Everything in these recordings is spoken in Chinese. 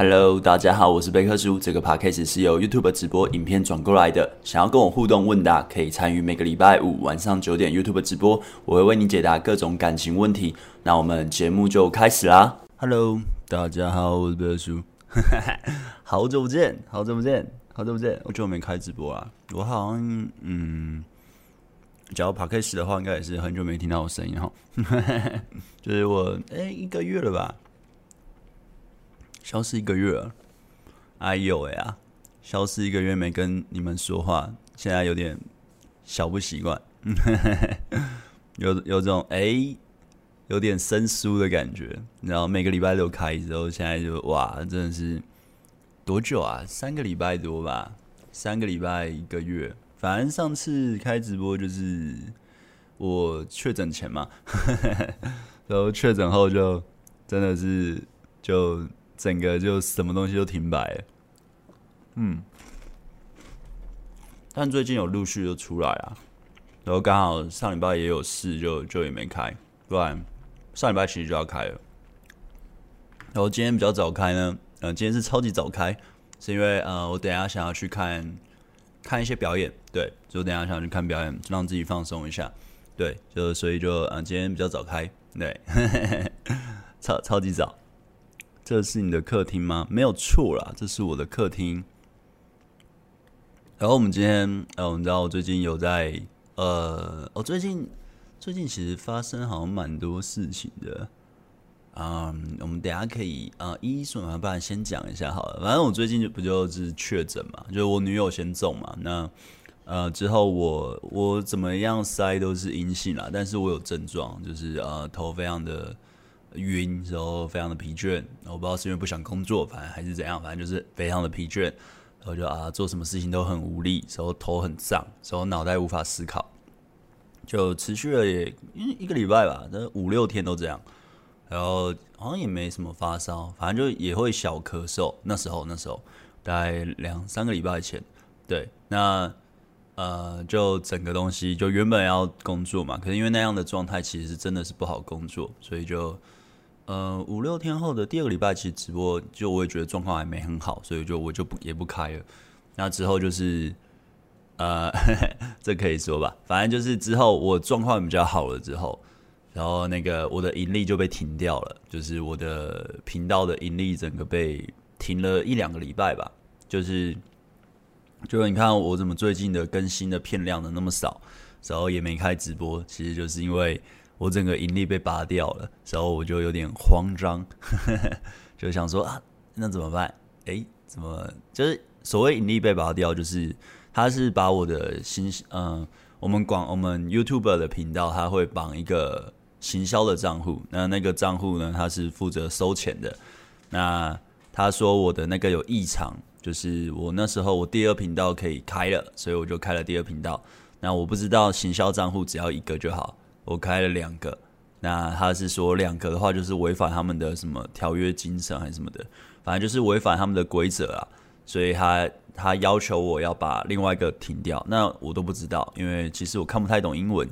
Hello，大家好，我是贝克叔。这个 podcast 是由 YouTube 直播影片转过来的。想要跟我互动问答，可以参与每个礼拜五晚上九点 YouTube 直播，我会为你解答各种感情问题。那我们节目就开始啦。Hello，大家好，我是贝克叔。好久不见，好久不见，好久不见。我久没开直播啊，我好像嗯，假如 podcast 的话，应该也是很久没听到我声音哈。就是我哎、一个月了吧。消失一个月了，哎呦喂呀！消失一个月没跟你们说话，现在有点小不习惯，有有种哎、有点生疏的感觉。然后每个礼拜都开之后，现在就哇，真的是多久啊？三个礼拜多吧？三个礼拜一个月。反正上次开直播就是我确诊前嘛，然后确诊后就真的是就。整个就什么东西都停摆。了，嗯，但最近有陆续就出来啊，然后刚好上礼拜也有事就，就就也没开，不然上礼拜其实就要开了。然后今天比较早开呢，嗯、呃，今天是超级早开，是因为呃，我等一下想要去看看一些表演，对，就等一下想要去看表演，让自己放松一下，对，就所以就嗯、呃，今天比较早开，对，超超级早。这是你的客厅吗？没有错啦，这是我的客厅。然后我们今天，呃，你知道我最近有在，呃，我最近最近其实发生好像蛮多事情的。嗯，我们等下可以啊，一一说完，不然先讲一下好了。反正我最近就不就是确诊嘛，就是我女友先中嘛。那呃之后我我怎么样筛都是阴性啦，但是我有症状，就是呃头非常的。晕，然后非常的疲倦，我不知道是因为不想工作，反正还是怎样，反正就是非常的疲倦，然后就啊做什么事情都很无力，然后头很胀，然后脑袋无法思考，就持续了也一个礼拜吧，这五六天都这样，然后好像也没什么发烧，反正就也会小咳嗽，那时候那时候大概两三个礼拜前，对，那呃就整个东西就原本要工作嘛，可是因为那样的状态其实是真的是不好工作，所以就。呃，五六天后的第二个礼拜，其实直播就我也觉得状况还没很好，所以就我就不也不开了。那之后就是，呃，呵 呵这可以说吧，反正就是之后我状况比较好了之后，然后那个我的盈利就被停掉了，就是我的频道的盈利整个被停了一两个礼拜吧。就是，就你看我怎么最近的更新的片量的那么少，然后也没开直播，其实就是因为。我整个盈利被拔掉了，然后我就有点慌张，呵 呵就想说啊，那怎么办？诶，怎么就是所谓盈利被拔掉，就是他是把我的新嗯，我们广我们 YouTube 的频道，他会绑一个行销的账户，那那个账户呢，他是负责收钱的。那他说我的那个有异常，就是我那时候我第二频道可以开了，所以我就开了第二频道。那我不知道行销账户只要一个就好。我开了两个，那他是说两个的话就是违反他们的什么条约精神还是什么的，反正就是违反他们的规则啊，所以他他要求我要把另外一个停掉，那我都不知道，因为其实我看不太懂英文，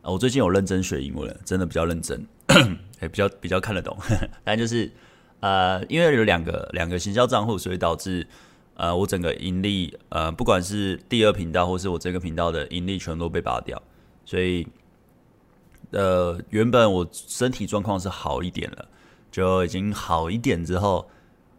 我最近有认真学英文，真的比较认真，也比较比较看得懂，但就是呃，因为有两个两个行销账户，所以导致呃我整个盈利呃不管是第二频道或是我这个频道的盈利全都被拔掉，所以。呃，原本我身体状况是好一点了，就已经好一点之后，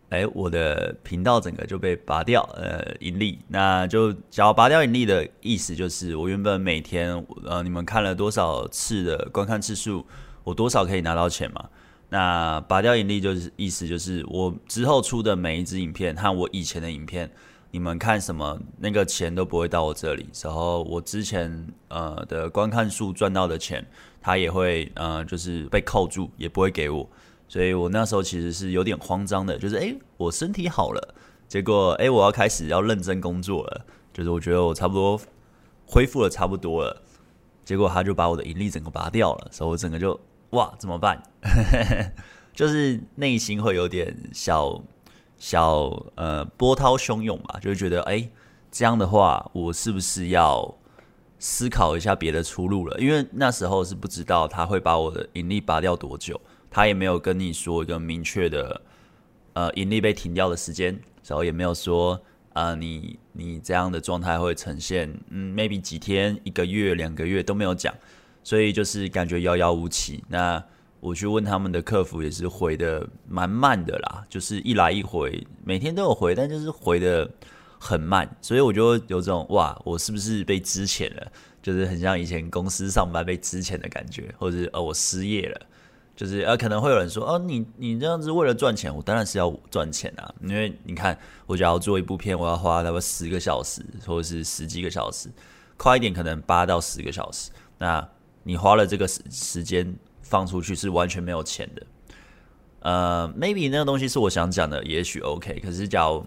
哎，我的频道整个就被拔掉，呃，盈利，那就只要拔掉盈利的意思就是，我原本每天呃，你们看了多少次的观看次数，我多少可以拿到钱嘛？那拔掉盈利就是意思就是，我之后出的每一支影片和我以前的影片。你们看什么，那个钱都不会到我这里。然后我之前呃的观看数赚到的钱，他也会呃就是被扣住，也不会给我。所以我那时候其实是有点慌张的，就是诶，我身体好了，结果诶，我要开始要认真工作了，就是我觉得我差不多恢复了差不多了，结果他就把我的盈利整个拔掉了，所以我整个就哇怎么办？就是内心会有点小。小呃波涛汹涌吧，就会觉得哎、这样的话，我是不是要思考一下别的出路了？因为那时候是不知道他会把我的盈利拔掉多久，他也没有跟你说一个明确的呃盈利被停掉的时间，然后也没有说啊、你你这样的状态会呈现嗯 maybe 几天一个月两个月都没有讲，所以就是感觉遥遥无期。那我去问他们的客服也是回的蛮慢的啦，就是一来一回，每天都有回，但就是回的很慢，所以我就有种哇，我是不是被支遣了？就是很像以前公司上班被支遣的感觉，或者是呃我失业了，就是呃可能会有人说哦、你你这样子为了赚钱，我当然是要赚钱啊，因为你看我只要做一部片，我要花大概十个小时或者是十几个小时，快一点可能八到十个小时，那你花了这个时时间。放出去是完全没有钱的，呃，maybe 那个东西是我想讲的，也许 OK。可是，假如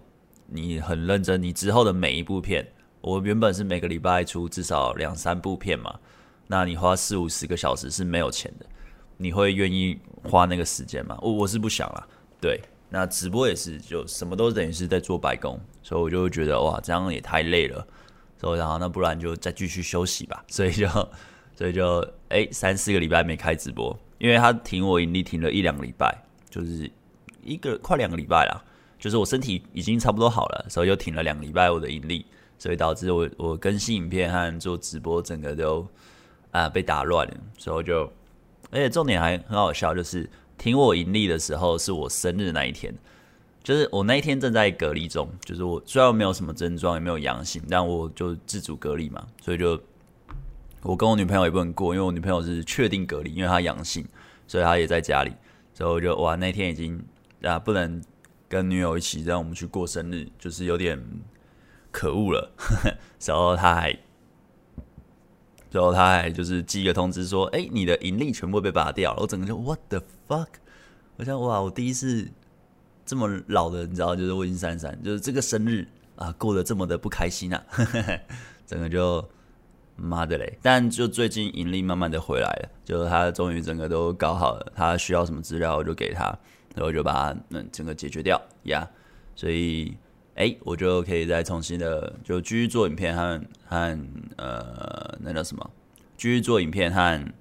你很认真，你之后的每一部片，我原本是每个礼拜出至少两三部片嘛，那你花四五十个小时是没有钱的，你会愿意花那个时间吗？我我是不想啦。对，那直播也是，就什么都等于是在做白工，所以我就会觉得哇，这样也太累了，所以然后那不然就再继续休息吧，所以就。所以就哎、三四个礼拜没开直播，因为他停我盈利停了一两个礼拜，就是一个快两个礼拜啦。就是我身体已经差不多好了，所以又停了两个礼拜我的盈利，所以导致我我更新影片和做直播整个都啊被打乱了。所以就而且重点还很好笑，就是停我盈利的时候是我生日那一天，就是我那一天正在隔离中，就是我虽然没有什么症状也没有阳性，但我就自主隔离嘛，所以就。我跟我女朋友也不能过，因为我女朋友是确定隔离，因为她阳性，所以她也在家里。所以我就哇，那天已经啊不能跟女友一起让我们去过生日，就是有点可恶了。然后她还，然后她还就是寄一个通知说：“哎、你的盈利全部被拔掉了。”我整个就 What the fuck！我想哇，我第一次这么老的，你知道，就是我已经三三，就是这个生日啊过得这么的不开心啊，整个就。妈的嘞！但就最近盈利慢慢的回来了，就是他终于整个都搞好了。他需要什么资料我就给他，然后就把他嗯整个解决掉呀。所以哎，我就可以再重新的就继续做影片和和呃那叫什么，继续做影片和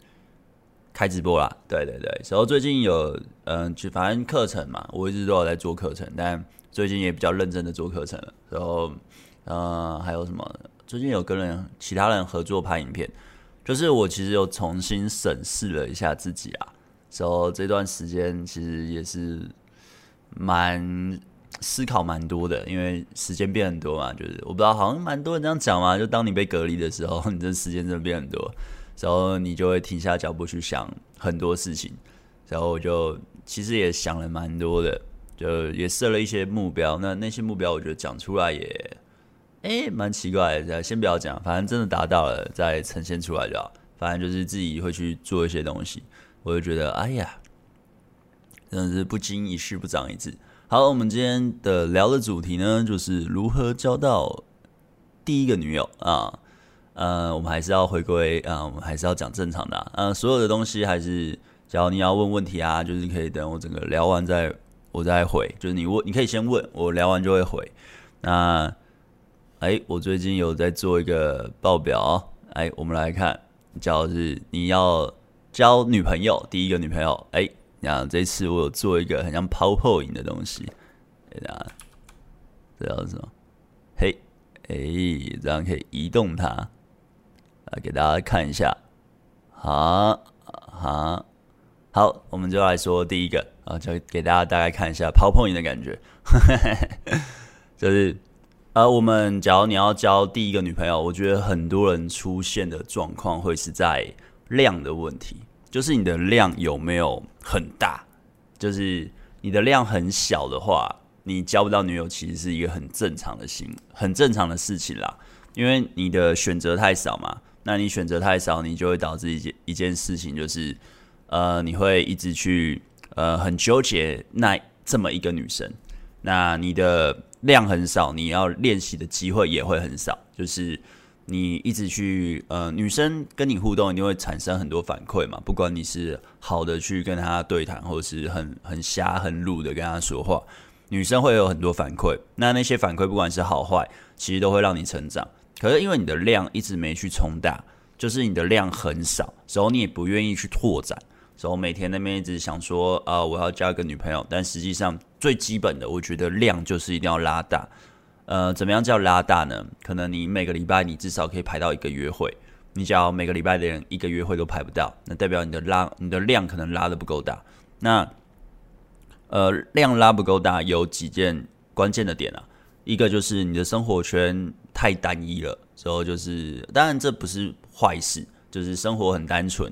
开直播啦。对对对，然后最近有嗯，就反正课程嘛，我一直都有在做课程，但最近也比较认真的做课程了。然后嗯、还有什么？最近有跟人、其他人合作拍影片，就是我其实又重新审视了一下自己啊，然后这段时间其实也是蛮思考蛮多的，因为时间变很多嘛，就是我不知道，好像蛮多人这样讲嘛，就当你被隔离的时候，你这时间真的变很多，然后你就会停下脚步去想很多事情，然后我就其实也想了蛮多的，就也设了一些目标，那那些目标我觉得讲出来也。哎，蛮奇怪的，先不要讲，反正真的达到了，再呈现出来就好。反正就是自己会去做一些东西，我就觉得，哎呀，真的是不经一事不长一智。好，我们今天的聊的主题呢，就是如何交到第一个女友啊。呃，我们还是要回归啊，我们还是要讲正常的啊。呃，所有的东西还是，假如你要问问题啊，就是可以等我整个聊完再我再回，就是你问，你可以先问我，聊完就会回。那。哎，我最近有在做一个报表，哎，我们来看，叫是你要交女朋友，第一个女朋友，哎，那这次我有做一个很像 PowerPoint 的东西，哎，这叫什么？嘿，哎，这样可以移动它，来给大家看一下，好，好，好，我们就来说第一个，啊，就给大家大概看一下 PowerPoint 的感觉，就是。而、呃、我们假如你要交第一个女朋友，我觉得很多人出现的状况会是在量的问题，就是你的量有没有很大？就是你的量很小的话，你交不到女友其实是一个很正常的心，很正常的事情啦。因为你的选择太少嘛，那你选择太少，你就会导致一件一件事情，就是呃，你会一直去呃很纠结那这么一个女生，那你的。量很少，你要练习的机会也会很少。就是你一直去呃，女生跟你互动，你会产生很多反馈嘛。不管你是好的去跟她对谈，或是很很瞎很鲁的跟她说话，女生会有很多反馈。那那些反馈不管是好坏，其实都会让你成长。可是因为你的量一直没去冲大，就是你的量很少，然后你也不愿意去拓展，然后每天那边一直想说啊、我要交一个女朋友，但实际上最基本的，我觉得量就是一定要拉大。呃，怎么样叫拉大呢？可能你每个礼拜你至少可以排到一个约会。你只要每个礼拜连一个约会都排不到，那代表你的拉你的量可能拉得不够大。那呃，量拉不够大，有几件关键的点啊。一个就是你的生活圈太单一了，之后就是当然这不是坏事，就是生活很单纯，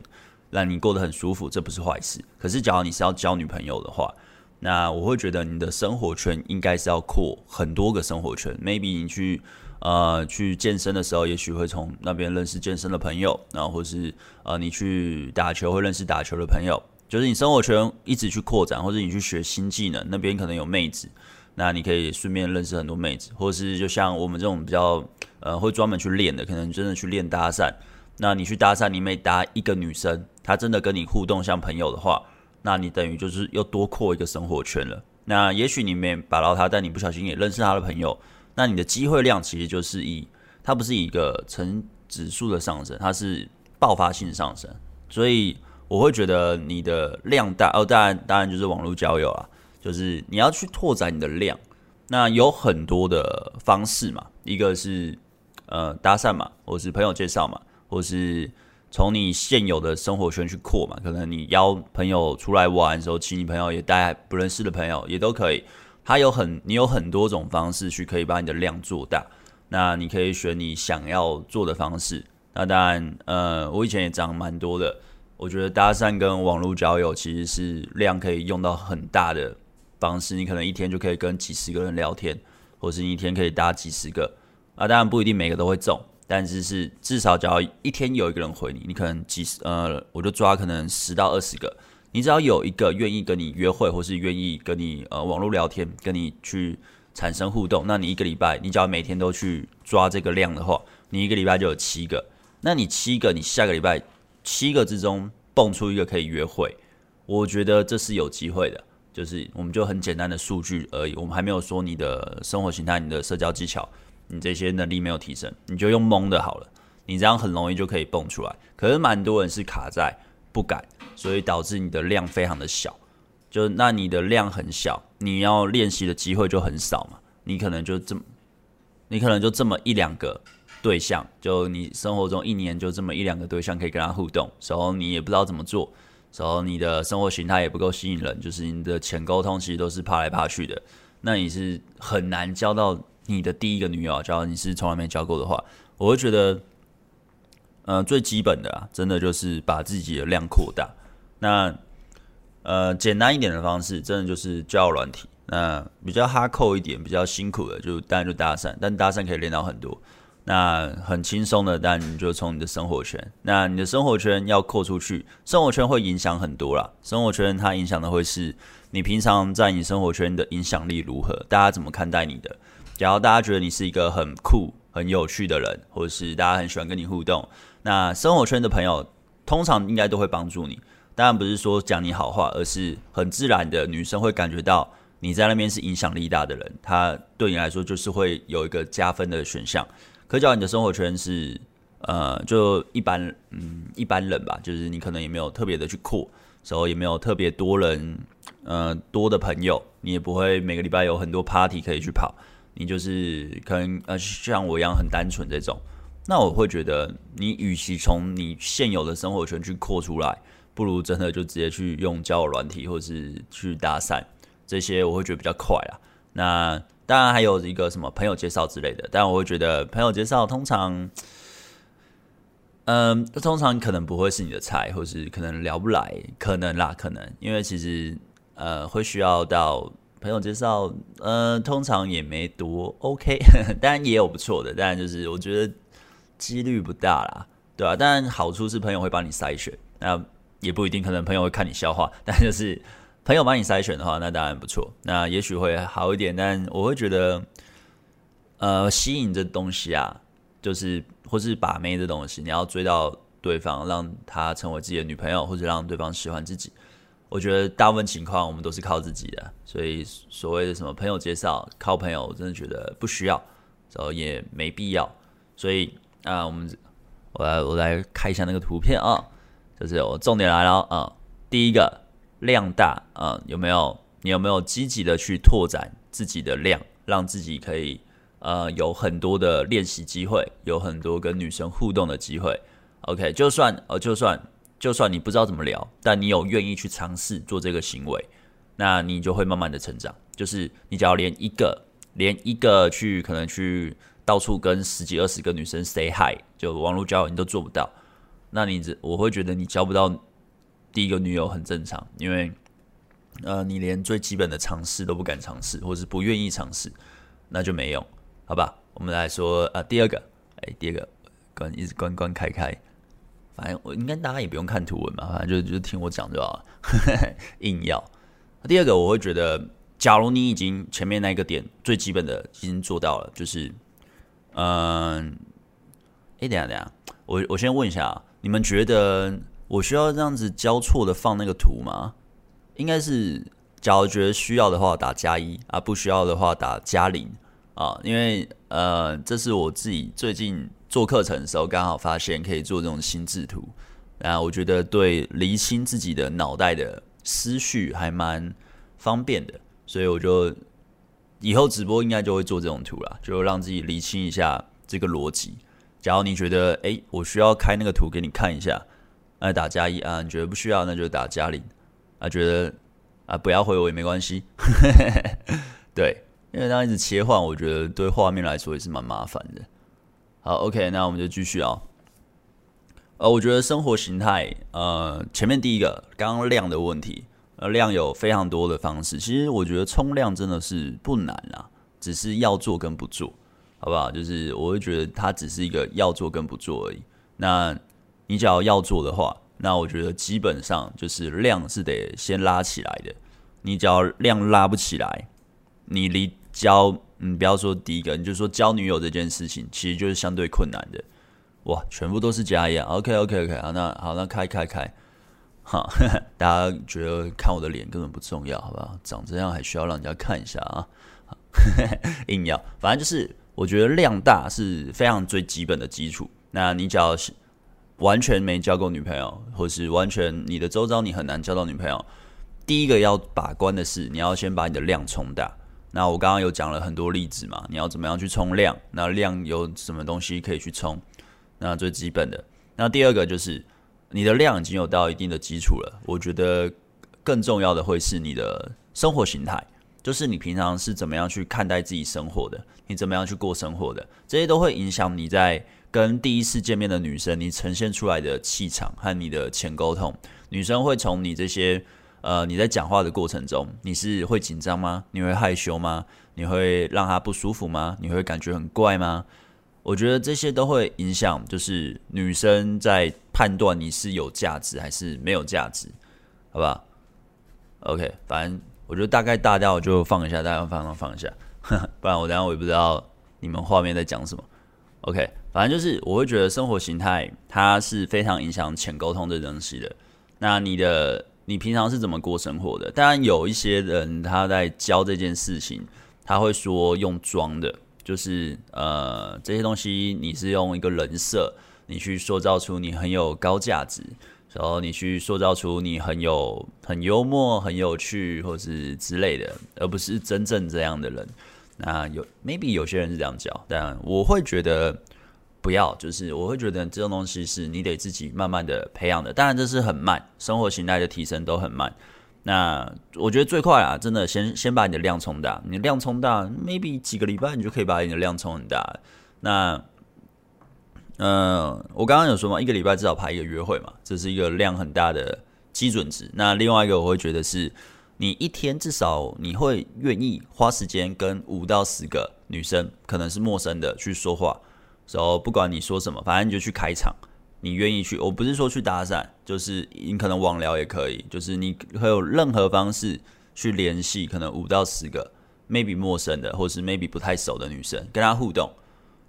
让你过得很舒服，这不是坏事。可是，假如你是要交女朋友的话，那我会觉得你的生活圈应该是要扩很多个生活圈。Maybe 你去呃去健身的时候，也许会从那边认识健身的朋友，然后或是呃你去打球会认识打球的朋友，就是你生活圈一直去扩展，或者你去学新技能，那边可能有妹子，那你可以顺便认识很多妹子，或是就像我们这种比较呃会专门去练的，可能真的去练搭讪。那你去搭讪，你每搭一个女生，她真的跟你互动像朋友的话。那你等于就是又多扩一个生活圈了。那也许你没把到他，但你不小心也认识他的朋友。那你的机会量其实就是以，它不是一个成指数的上升，它是爆发性上升。所以我会觉得你的量大哦，当然当然就是网络交友啊，就是你要去拓展你的量。那有很多的方式嘛，一个是呃搭讪嘛，或是朋友介绍嘛，或是。从你现有的生活圈去扩嘛，可能你邀朋友出来玩的时候，请你朋友也带不认识的朋友也都可以。它有很你有很多种方式去可以把你的量做大。那你可以选你想要做的方式。那当然，呃，我以前也讲蛮多的。我觉得搭讪跟网络交友其实是量可以用到很大的方式。你可能一天就可以跟几十个人聊天，或是你一天可以搭几十个。啊，当然不一定每个都会中。但是是至少只要一天有一个人回你，你可能几十呃，我就抓可能十到二十个，你只要有一个愿意跟你约会，或是愿意跟你呃网络聊天，跟你去产生互动，那你一个礼拜，你只要每天都去抓这个量的话，你一个礼拜就有七个。那你七个，你下个礼拜七个之中蹦出一个可以约会，我觉得这是有机会的。就是我们就很简单的数据而已，我们还没有说你的生活形态、你的社交技巧。你这些能力没有提升，你就用蒙的好了。你这样很容易就可以蹦出来。可是蛮多人是卡在不敢，所以导致你的量非常的小。就那你的量很小，你要练习的机会就很少嘛。你可能就这么，你可能就这么一两个对象，就你生活中一年就这么一两个对象可以跟他互动。时候你也不知道怎么做，时候你的生活形态也不够吸引人，就是你的浅沟通其实都是爬来爬去的。那你是很难交到。你的第一个女友，假如你是从来没交过的话，我会觉得，呃，最基本的啊，真的就是把自己的量扩大。那呃，简单一点的方式，真的就是交软体。那比较哈扣一点，比较辛苦的，就当然就搭讪，但搭讪可以练到很多。那很轻松的，但你就从你的生活圈。那你的生活圈要扩出去，生活圈会影响很多啦。生活圈它影响的会是你平常在你生活圈的影响力如何，大家怎么看待你的。假如大家觉得你是一个很酷、很有趣的人，或者是大家很喜欢跟你互动，那生活圈的朋友通常应该都会帮助你。当然不是说讲你好话，而是很自然的，女生会感觉到你在那边是影响力大的人，她对你来说就是会有一个加分的选项。可假如你的生活圈是呃就一般，嗯一般人吧，就是你可能也没有特别的去扩，所以也没有特别多人，呃多的朋友，你也不会每个礼拜有很多 party 可以去跑。你就是可能呃像我一样很单纯这种，那我会觉得你与其从你现有的生活圈去扩出来，不如真的就直接去用交友软体或是去搭讪这些，我会觉得比较快啦。那当然还有一个什么朋友介绍之类的，但我会觉得朋友介绍通常，嗯，通常可能不会是你的菜，或是可能聊不来，可能啦，可能因为其实呃会需要到。朋友介绍，呃，通常也没多 OK，当然也有不错的，但就是我觉得几率不大啦，对吧、啊？但好处是朋友会帮你筛选，那也不一定，可能朋友会看你笑话，但就是朋友帮你筛选的话，那当然不错，那也许会好一点。但我会觉得，呃，吸引这东西啊，就是或是把妹这东西，你要追到对方，让他成为自己的女朋友，或者让对方喜欢自己。我觉得大部分情况我们都是靠自己的，所以所谓的什么朋友介绍，靠朋友，我真的觉得不需要，然后也没必要。所以啊，我们我来我来看一下那个图片啊，就是我重点来了啊，第一个量大啊，有没有你有没有积极的去拓展自己的量，让自己可以呃有很多的练习机会，有很多跟女生互动的机会。OK，就算呃就算就算你不知道怎么聊，但你有愿意去尝试做这个行为，那你就会慢慢的成长。就是你只要连一个连一个去可能去到处跟十几二十个女生 say hi，就网络交友你都做不到，那你只我会觉得你交不到第一个女友很正常，因为。呃，你连最基本的尝试都不敢尝试，或是不愿意尝试，那就没用，好吧？我们来说啊、第二个，哎，第二个关一直关关开开，反正我应该大家也不用看图文嘛，反正就就听我讲就好了，硬要。第二个，我会觉得，假如你已经前面那个点最基本的已经做到了，就是，嗯、呃，哎，等下等下，我我先问一下，你们觉得我需要这样子交错的放那个图吗？应该是，假如觉得需要的话打加一啊，不需要的话打加零啊，因为呃，这是我自己最近做课程的时候刚好发现可以做这种心智图，啊，我觉得对厘清自己的脑袋的思绪还蛮方便的，所以我就以后直播应该就会做这种图啦，就让自己厘清一下这个逻辑。假如你觉得哎、我需要开那个图给你看一下，那打加一啊，你觉得不需要，那就打加零。啊，觉得啊，不要回我也没关系，对，因为这样一直切换，我觉得对画面来说也是蛮麻烦的。好，OK，那我们就继续啊。呃，我觉得生活形态，呃，前面第一个刚刚量的问题，呃，量有非常多的方式。其实我觉得冲量真的是不难啊，只是要做跟不做，好不好？就是我会觉得它只是一个要做跟不做而已。那你只要要做的话，那我觉得基本上就是量是得先拉起来的，你只要量拉不起来，你离交，嗯，不要说第一个，你就说交女友这件事情，其实就是相对困难的。哇，全部都是加一样，OK OK OK，好，那好，那开开开，哈，大家觉得看我的脸根本不重要，好不好？长这样还需要让人家看一下啊？硬要，反正就是我觉得量大是非常最基本的基础。那你只要是。完全没交过女朋友，或是完全你的周遭你很难交到女朋友。第一个要把关的是，你要先把你的量冲大。那我刚刚有讲了很多例子嘛，你要怎么样去冲量？那量有什么东西可以去冲？那最基本的。那第二个就是你的量已经有到一定的基础了，我觉得更重要的会是你的生活形态，就是你平常是怎么样去看待自己生活的，你怎么样去过生活的，这些都会影响你在。跟第一次见面的女生，你呈现出来的气场和你的前沟通，女生会从你这些呃你在讲话的过程中，你是会紧张吗？你会害羞吗？你会让他不舒服吗？你会感觉很怪吗？我觉得这些都会影响，就是女生在判断你是有价值还是没有价值，好不好？OK，反正我觉得大概大调就放一下，大家放放放一下，不然我等下我也不知道你们画面在讲什么。OK。反正就是，我会觉得生活形态它是非常影响浅沟通这东西的。那你的你平常是怎么过生活的？当然有一些人他在教这件事情，他会说用装的，就是呃这些东西你是用一个人设，你去塑造出你很有高价值，然后你去塑造出你很有很幽默、很有趣，或是之类的，而不是真正这样的人。那有 maybe 有些人是这样教，但我会觉得。不要，就是我会觉得这种东西是你得自己慢慢的培养的，当然这是很慢，生活形态的提升都很慢。那我觉得最快啊，真的先先把你的量冲大，你量冲大，maybe 几个礼拜你就可以把你的量冲很大。那，嗯、呃，我刚刚有说嘛，一个礼拜至少排一个约会嘛，这是一个量很大的基准值。那另外一个我会觉得是，你一天至少你会愿意花时间跟五到十个女生，可能是陌生的去说话。然后不管你说什么，反正你就去开场。你愿意去，我不是说去搭讪，就是你可能网聊也可以，就是你会有任何方式去联系，可能五到十个，maybe 陌生的，或是 maybe 不太熟的女生，跟她互动。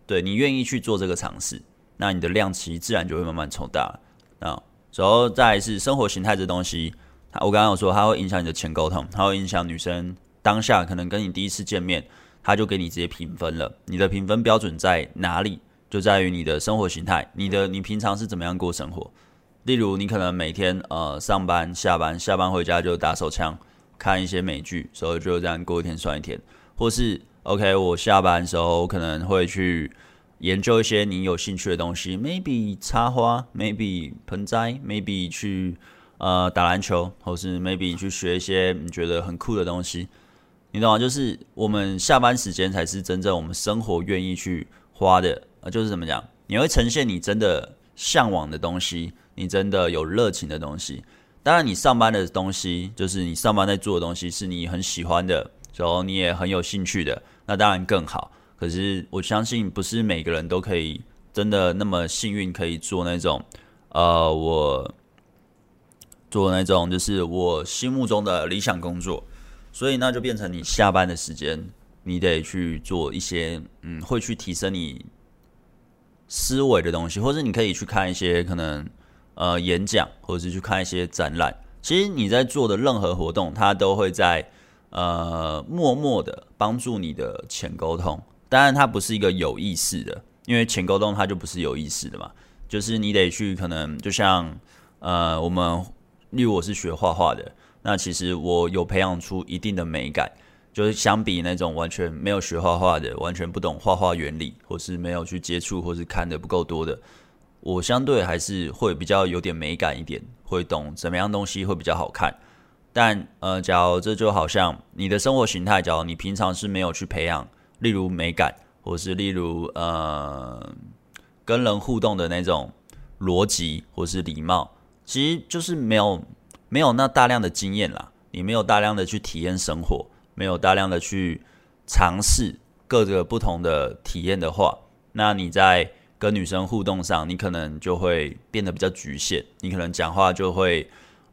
对，你愿意去做这个尝试，那你的量其自然就会慢慢冲大。啊，然后再是生活形态这东西，我刚刚有说它会影响你的前沟通，它会影响女生当下可能跟你第一次见面，他就给你直接评分了，你的评分标准在哪里？就在于你的生活形态，你的你平常是怎么样过生活？例如，你可能每天呃上班下班，下班回家就打手枪，看一些美剧，所以就这样过一天算一天，或是 OK，我下班的时候可能会去研究一些你有兴趣的东西，maybe 插花，maybe 盆栽，maybe 去呃打篮球，或是 maybe 去学一些你觉得很酷的东西，你懂吗？就是我们下班时间才是真正我们生活愿意去花的，呃，就是怎么讲，你会呈现你真的向往的东西，你真的有热情的东西。当然，你上班的东西，就是你上班在做的东西，是你很喜欢的，然后你也很有兴趣的，那当然更好。可是我相信，不是每个人都可以真的那么幸运，可以做那种，呃，我做那种就是我心目中的理想工作。所以那就变成你下班的时间，你得去做一些，嗯，会去提升你思维的东西，或者你可以去看一些可能。呃，演讲或者是去看一些展览，其实你在做的任何活动，它都会在呃默默的帮助你的潜沟通。当然，它不是一个有意识的，因为潜沟通它就不是有意识的嘛。就是你得去可能，就像呃，我们例如我是学画画的，那其实我有培养出一定的美感，就是相比那种完全没有学画画的，完全不懂画画原理，或是没有去接触，或是看的不够多的。我相对还是会比较有点美感一点，会懂怎么样东西会比较好看。但呃，假如这就好像你的生活形态，假如你平常是没有去培养，例如美感，或是例如呃跟人互动的那种逻辑或是礼貌，其实就是没有没有那大量的经验啦。你没有大量的去体验生活，没有大量的去尝试各个不同的体验的话，那你在。跟女生互动上，你可能就会变得比较局限。你可能讲话就会，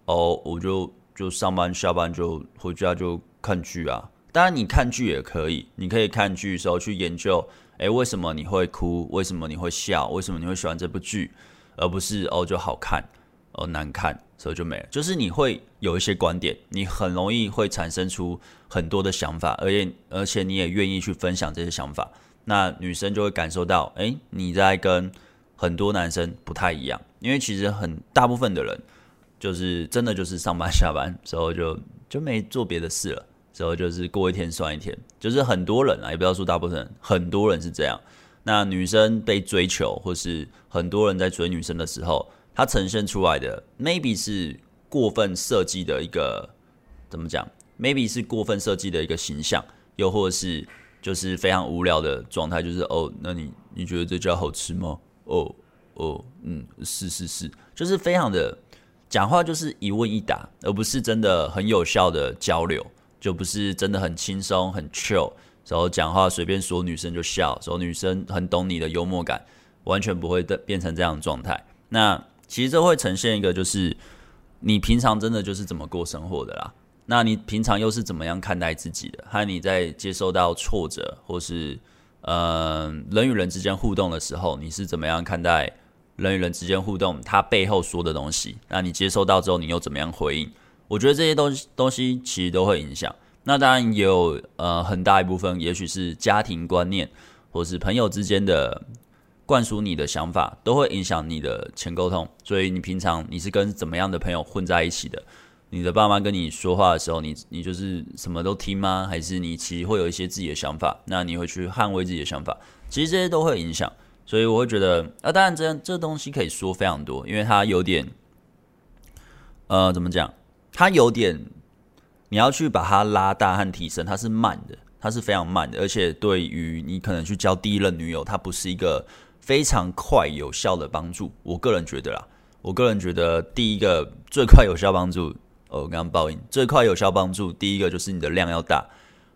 哦，我就就上班下班就回家就看剧啊。当然，你看剧也可以，你可以看剧的时候去研究，诶，为什么你会哭？为什么你会笑？为什么你会喜欢这部剧？而不是哦就好看，哦难看，所以就没了。就是你会有一些观点，你很容易会产生出很多的想法，而且而且你也愿意去分享这些想法。那女生就会感受到，哎、你在跟很多男生不太一样，因为其实很大部分的人，就是真的就是上班 下班之后就就没做别的事了，之后就是过一天算一天，就是很多人啊，也不要说大部分人，很多人是这样。那女生被追求，或是很多人在追女生的时候，它呈现出来的 maybe 是过分设计的一个怎么讲？maybe 是过分设计的一个形象，又或者是。就是非常无聊的状态，就是哦，那你你觉得这家好吃吗？哦哦，嗯，是是是，就是非常的讲话就是一问一答，而不是真的很有效的交流，就不是真的很轻松很 chill，然后讲话随便说女生就笑，然后女生很懂你的幽默感，完全不会的变成这样的状态。那其实这会呈现一个就是你平常真的就是怎么过生活的啦。那你平常又是怎么样看待自己的？还有你在接受到挫折，或是呃人与人之间互动的时候，你是怎么样看待人与人之间互动？他背后说的东西，那你接受到之后，你又怎么样回应？我觉得这些东西东西其实都会影响。那当然也有呃很大一部分，也许是家庭观念，或是朋友之间的灌输你的想法，都会影响你的前沟通。所以你平常你是跟怎么样的朋友混在一起的？你的爸妈跟你说话的时候，你你就是什么都听吗？还是你其实会有一些自己的想法？那你会去捍卫自己的想法？其实这些都会影响，所以我会觉得啊，当然这这东西可以说非常多，因为它有点，呃，怎么讲？它有点，你要去把它拉大和提升，它是慢的，它是非常慢的，而且对于你可能去交第一任女友，它不是一个非常快有效的帮助。我个人觉得啦，我个人觉得第一个最快有效帮助。哦，我刚刚报应，最快有效帮助，第一个就是你的量要大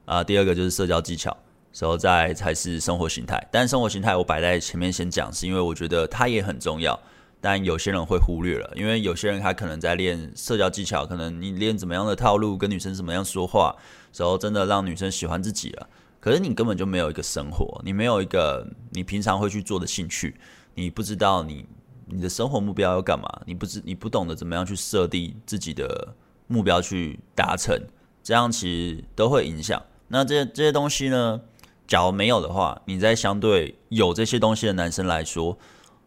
啊，第二个就是社交技巧，然后再才是生活形态。但生活形态我摆在前面先讲，是因为我觉得它也很重要，但有些人会忽略了，因为有些人他可能在练社交技巧，可能你练怎么样的套路，跟女生怎么样说话，然后真的让女生喜欢自己了，可是你根本就没有一个生活，你没有一个你平常会去做的兴趣，你不知道你。你的生活目标要干嘛？你不知你不懂得怎么样去设定自己的目标去达成，这样其实都会影响。那这些这些东西呢，假如没有的话，你在相对有这些东西的男生来说，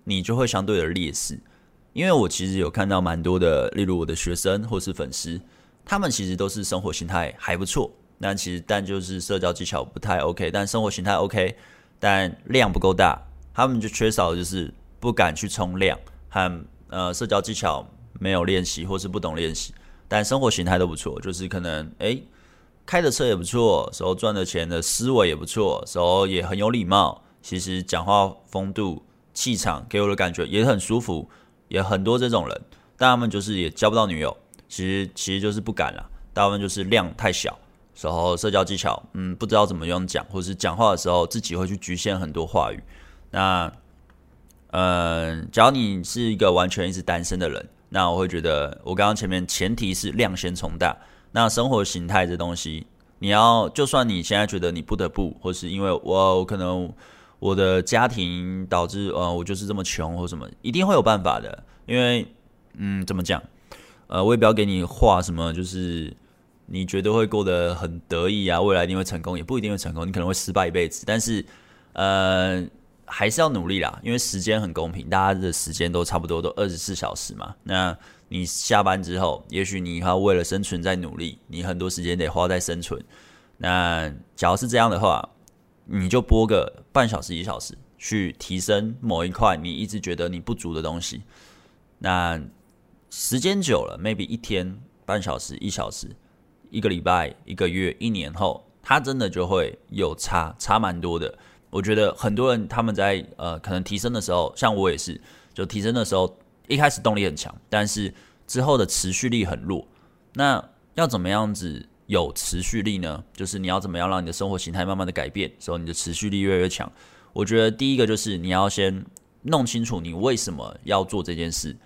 你就会相对的劣势。因为我其实有看到蛮多的，例如我的学生或是粉丝，他们其实都是生活形态还不错，但其实但就是社交技巧不太 OK，但生活形态 OK，但量不够大，他们就缺少的就是不敢去冲量和呃社交技巧没有练习或是不懂练习，但生活形态都不错，就是可能诶。开的车也不错，时候赚的钱的思维也不错，时候也很有礼貌。其实讲话风度、气场给我的感觉也很舒服，也很多这种人，但他们就是也交不到女友。其实其实就是不敢了，大部分就是量太小，时候社交技巧嗯不知道怎么用讲，或是讲话的时候自己会去局限很多话语。那嗯，假如你是一个完全一直单身的人，那我会觉得我刚刚前面前提是量先从大。那生活形态这东西，你要就算你现在觉得你不得不，或是因为我，我可能我的家庭导致呃我就是这么穷或什么，一定会有办法的。因为嗯怎么讲，呃我也不要给你画什么，就是你觉得会过得很得意啊，未来一定会成功，也不一定会成功，你可能会失败一辈子。但是呃还是要努力啦，因为时间很公平，大家的时间都差不多，都二十四小时嘛。那你下班之后，也许你还要为了生存在努力，你很多时间得花在生存。那假如是这样的话，你就播个半小时一小时去提升某一块你一直觉得你不足的东西。那时间久了，maybe 一天半小时一小时，一个礼拜一个月一年后，它真的就会有差，差蛮多的。我觉得很多人他们在呃可能提升的时候，像我也是，就提升的时候。一开始动力很强，但是之后的持续力很弱。那要怎么样子有持续力呢？就是你要怎么样让你的生活形态慢慢的改变，时候你的持续力越来越强。我觉得第一个就是你要先弄清楚你为什么要做这件事，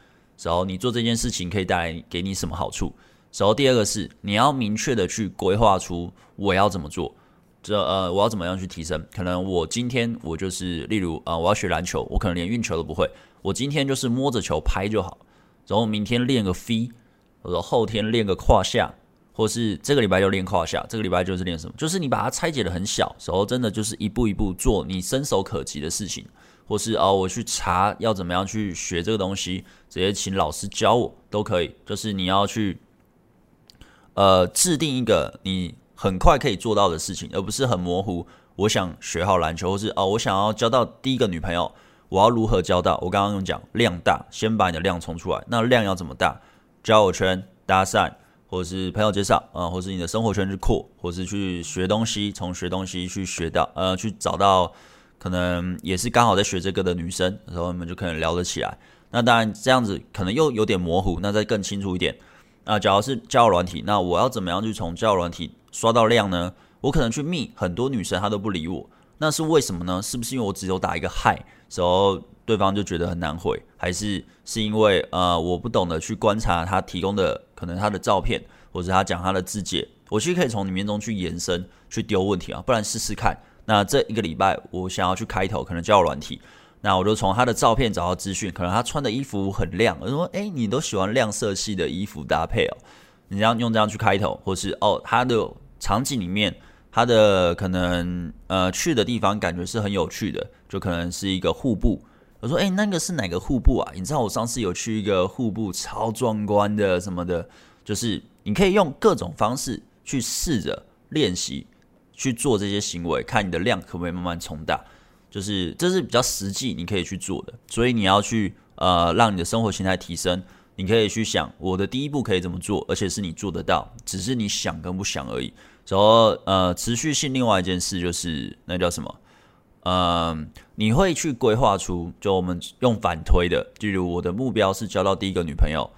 然后你做这件事情可以带来给你什么好处。然后第二个是你要明确的去规划出我要怎么做，这呃我要怎么样去提升？可能我今天我就是例如呃我要学篮球，我可能连运球都不会。我今天就是摸着球拍就好，然后明天练个飞，或者后天练个胯下，或是这个礼拜就练胯下，这个礼拜就是练什么？就是你把它拆解的很小，然后真的就是一步一步做你伸手可及的事情，或是哦，我去查要怎么样去学这个东西，直接请老师教我都可以。就是你要去呃制定一个你很快可以做到的事情，而不是很模糊。我想学好篮球，或是哦，我想要交到第一个女朋友。我要如何交到？我刚刚用讲量大，先把你的量冲出来。那量要怎么大？交友圈、搭讪，或是朋友介绍啊、或是你的生活圈去扩，或是去学东西，从学东西去学到呃，去找到可能也是刚好在学这个的女生，然后你们就可能聊得起来。那当然这样子可能又有点模糊，那再更清楚一点。那假如是交友软体，那我要怎么样去从交友软体刷到量呢？我可能去密很多女生，她都不理我。那是为什么呢？是不是因为我只有打一个嗨，时候对方就觉得很难回？还是是因为呃我不懂得去观察他提供的可能他的照片，或者他讲他的自介，我其实可以从里面中去延伸去丢问题啊，不然试试看。那这一个礼拜我想要去开头，可能交友软体，那我就从他的照片找到资讯，可能他穿的衣服很亮，我说诶，你都喜欢亮色系的衣服搭配哦，你这样用这样去开头，或是哦他的场景里面。他的可能呃去的地方感觉是很有趣的，就可能是一个户部。我说，诶，那个是哪个户部啊？你知道我上次有去一个户部，超壮观的什么的，就是你可以用各种方式去试着练习去做这些行为，看你的量可不可以慢慢冲大。就是这是比较实际你可以去做的，所以你要去呃让你的生活形态提升，你可以去想我的第一步可以怎么做，而且是你做得到，只是你想跟不想而已。然后呃，持续性另外一件事就是那叫什么？呃，你会去规划出，就我们用反推的，例如我的目标是交到第一个女朋友，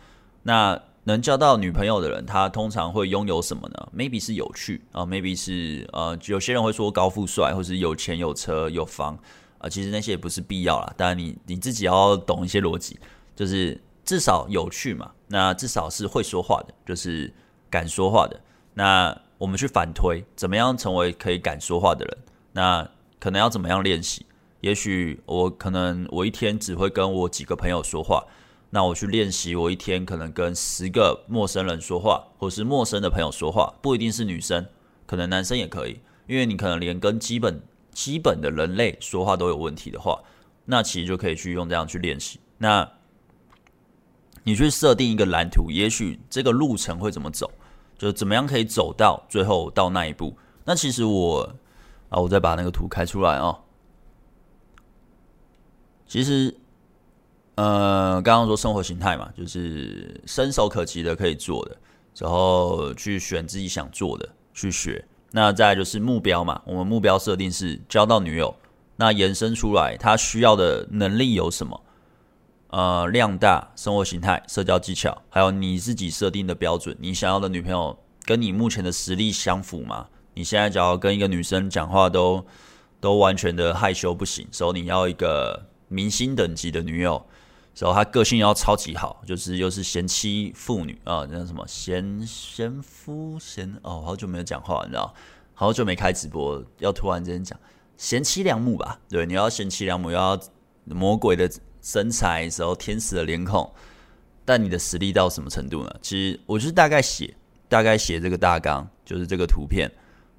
那能交到女朋友的人，他通常会拥有什么呢？Maybe 是有趣啊，，Maybe 是呃，有些人会说高富帅，或是有钱有车有房啊，呃，其实那些也不是必要啦。当然你你自己要懂一些逻辑，就是至少有趣嘛，那至少是会说话的，就是敢说话的，那。我们去反推，怎么样成为可以敢说话的人？那可能要怎么样练习？也许我可能我一天只会跟我几个朋友说话，那我去练习，我一天可能跟十个陌生人说话，或是陌生的朋友说话，不一定是女生，可能男生也可以。因为你可能连跟基本基本的人类说话都有问题的话，那其实就可以去用这样去练习。那你去设定一个蓝图，也许这个路程会怎么走？就怎么样可以走到最后到那一步。那其实我啊，我再把那个图开出来哦。其实，呃，刚刚说生活形态嘛，就是伸手可及的可以做的，然后去选自己想做的去学。那再就是目标嘛，我们目标设定是交到女友，那延伸出来他需要的能力有什么？呃，量大、生活形态、社交技巧，还有你自己设定的标准，你想要的女朋友跟你目前的实力相符吗？你现在只要跟一个女生讲话都都完全的害羞不行，所以你要一个。明星等级的女友，然后他个性要超级好，就是又是贤妻妇女啊，那什么贤贤夫贤哦，好久没有讲话，你知道，好久没开直播，要突然之间讲贤妻良母吧？对，你要贤妻良母，要魔鬼的身材，然后天使的脸孔，但你的实力到什么程度呢？其实我就是大概写，大概写这个大纲，就是这个图片，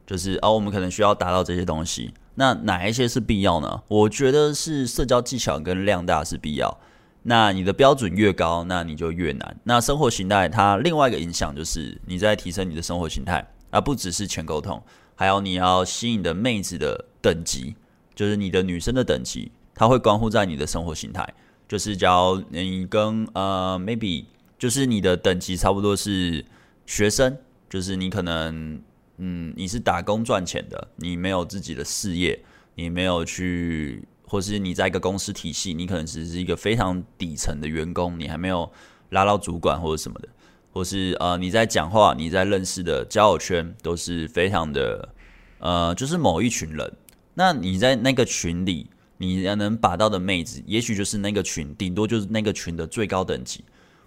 就是哦，我们可能需要达到这些东西。那哪一些是必要呢？我觉得是社交技巧跟量大是必要。那你的标准越高，那你就越难。那生活形态它另外一个影响就是你在提升你的生活形态，而不只是钱沟通，还有你要吸引的妹子的等级，就是你的女生的等级，它会关乎在你的生活形态。就是假如你跟呃 maybe 就是你的等级差不多是学生，就是你可能。嗯，你是打工赚钱的，你没有自己的事业，你没有去，或是你在一个公司体系，你可能只是一个非常底层的员工，你还没有拉到主管或者什么的，或是呃你在讲话，你在认识的交友圈都是非常的呃，就是某一群人，那你在那个群里，你要能把到的妹子，也许就是那个群，顶多就是那个群的最高等级，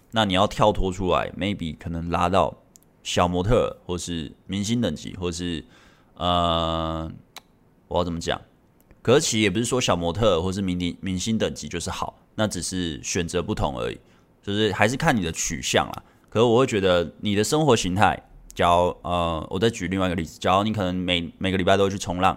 那你要跳脱出来，maybe 可能拉到。小模特，或是明星等级，或是呃，我要怎么讲？可是其实也不是说小模特或是明星明星等级就是好，那只是选择不同而已，就是还是看你的取向啦。可是我会觉得你的生活形态，假如呃，我再举另外一个例子，假如你可能每每个礼拜都去冲浪，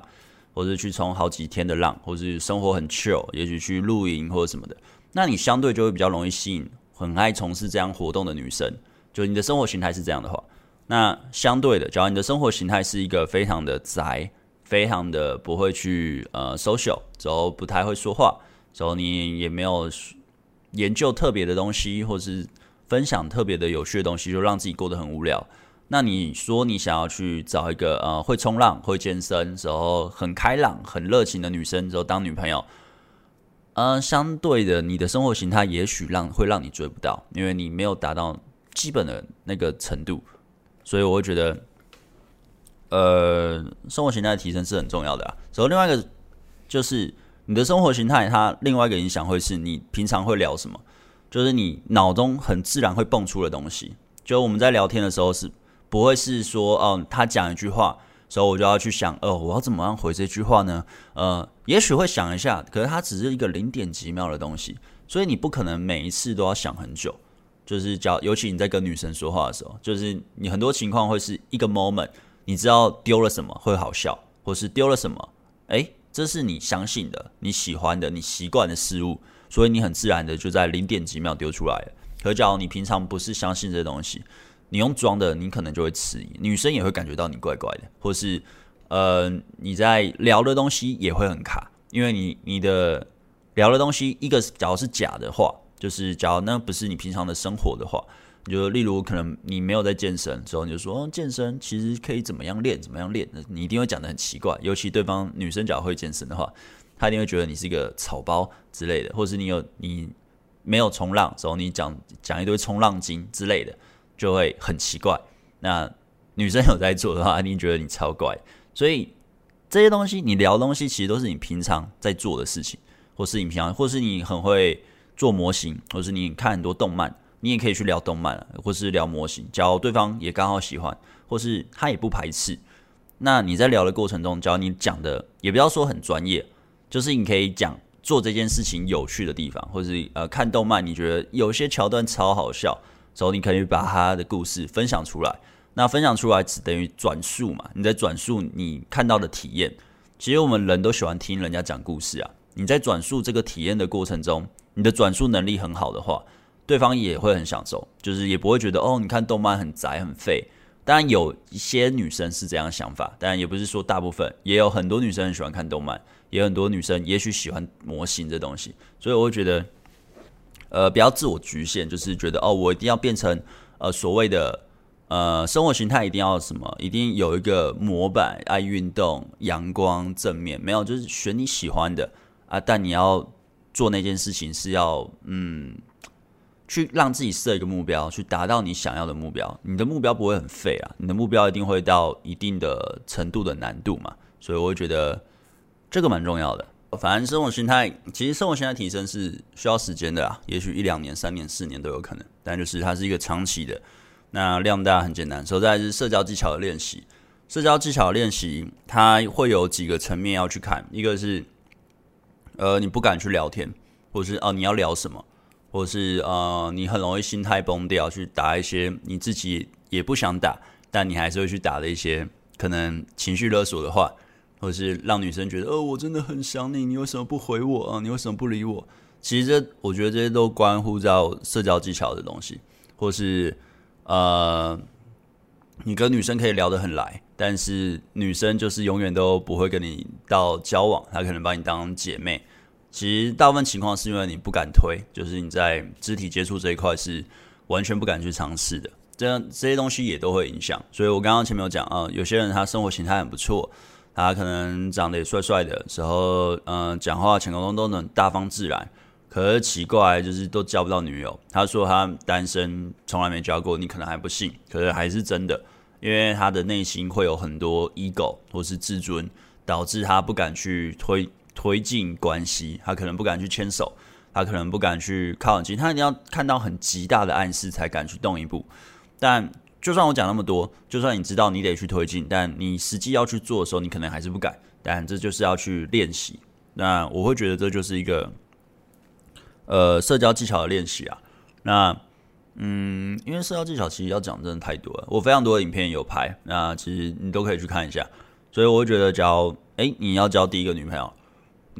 或是去冲好几天的浪，或是生活很 chill，也许去露营或者什么的，那你相对就会比较容易吸引很爱从事这样活动的女生。就你的生活形态是这样的话。那相对的，假如你的生活形态是一个非常的宅，非常的不会去呃 social，之后不太会说话，之后你也没有研究特别的东西，或是分享特别的有趣的东西，就让自己过得很无聊。那你说你想要去找一个呃会冲浪、会健身、然后很开朗、很热情的女生，之后当女朋友，呃，相对的，你的生活形态也许让会让你追不到，因为你没有达到基本的那个程度。所以我会觉得，呃，生活形态的提升是很重要的啊。然后另外一个就是你的生活形态，它另外一个影响会是你平常会聊什么，就是你脑中很自然会蹦出的东西。就我们在聊天的时候是不会是说，嗯，他讲一句话，所以我就要去想，哦，我要怎么样回这句话呢？呃，也许会想一下，可是它只是一个零点几秒的东西，所以你不可能每一次都要想很久。就是叫，尤其你在跟女生说话的时候，就是你很多情况会是一个 moment，你知道丢了什么会好笑，或是丢了什么，诶，这是你相信的、你喜欢的、你习惯的事物，所以你很自然的就在零点几秒丢出来了。可假如你平常不是相信这东西，你用装的，你可能就会迟疑，女生也会感觉到你怪怪的，或是呃你在聊的东西也会很卡，因为你你的聊的东西一个假如是假的话。就是，假如那不是你平常的生活的话，就例如可能你没有在健身之后，你就说，健身其实可以怎么样练，怎么样练，你一定会讲的很奇怪。尤其对方女生假如会健身的话，她一定会觉得你是一个草包之类的，或是你有你没有冲浪之后，你讲讲一堆冲浪经之类的，就会很奇怪。那女生有在做的话，一定觉得你超怪。所以这些东西你聊东西，其实都是你平常在做的事情，或是你平常，或是你很会。做模型，或是你看很多动漫，你也可以去聊动漫，或是聊模型。假如对方也刚好喜欢，或是他也不排斥，那你在聊的过程中，假如你讲的也不要说很专业，就是你可以讲做这件事情有趣的地方，或是呃看动漫，你觉得有些桥段超好笑，之后你可以把他的故事分享出来。那分享出来只等于转述嘛，你在转述你看到的体验。其实我们人都喜欢听人家讲故事啊，你在转述这个体验的过程中。你的转述能力很好的话，对方也会很享受，就是也不会觉得哦，你看动漫很宅很废，当然有一些女生是这样想法，当然也不是说大部分，也有很多女生很喜欢看动漫，也有很多女生也许喜欢模型这东西，所以我会觉得，呃，不要自我局限，就是觉得哦，我一定要变成呃所谓的呃生活形态一定要什么，一定有一个模板，爱运动、阳光、正面，没有，就是选你喜欢的啊，但你要做那件事情是要嗯。去让自己设一个目标，去达到你想要的目标。你的目标不会很废啊，你的目标一定会到一定的程度的难度嘛。所以我会觉得这个蛮重要的。反正生活心态，其实生活心态提升是需要时间的啊，也许一两年、三年、四年都有可能。但就是它是一个长期的。那量大很简单，首先是社交技巧的练习。社交技巧的练习，它会有几个层面要去看。一个是，呃，你不敢去聊天，或者是哦，你要聊什么？或是呃，你很容易心态崩掉，去打一些你自己也不想打，但你还是会去打的一些可能情绪勒索的话，或是让女生觉得，哦，我真的很想你，你为什么不回我啊？你为什么不理我？其实这我觉得这些都关乎到社交技巧的东西，或是呃，你跟女生可以聊得很来，但是女生就是永远都不会跟你到交往，她可能把你当姐妹。其实大部分情况是因为你不敢推，就是你在肢体接触这一块是完全不敢去尝试的，这样这些东西也都会影响。所以我刚刚前面有讲啊，有些人他生活形态很不错，他可能长得也帅帅的时候，嗯、讲话前沟通都能大方自然。可是奇怪，就是都交不到女友。他说他单身，从来没交过，你可能还不信，可是还是真的，因为他的内心会有很多 ego 或是自尊，导致他不敢去推。推进关系，他可能不敢去牵手，他可能不敢去靠近，他一定要看到很极大的暗示才敢去动一步。但就算我讲那么多，就算你知道你得去推进，但你实际要去做的时候，你可能还是不敢。但这就是要去练习。那我会觉得这就是一个呃社交技巧的练习啊。那嗯，因为社交技巧其实要讲真的太多了，我非常多的影片有拍，那其实你都可以去看一下。所以我会觉得，假如诶你要交第一个女朋友。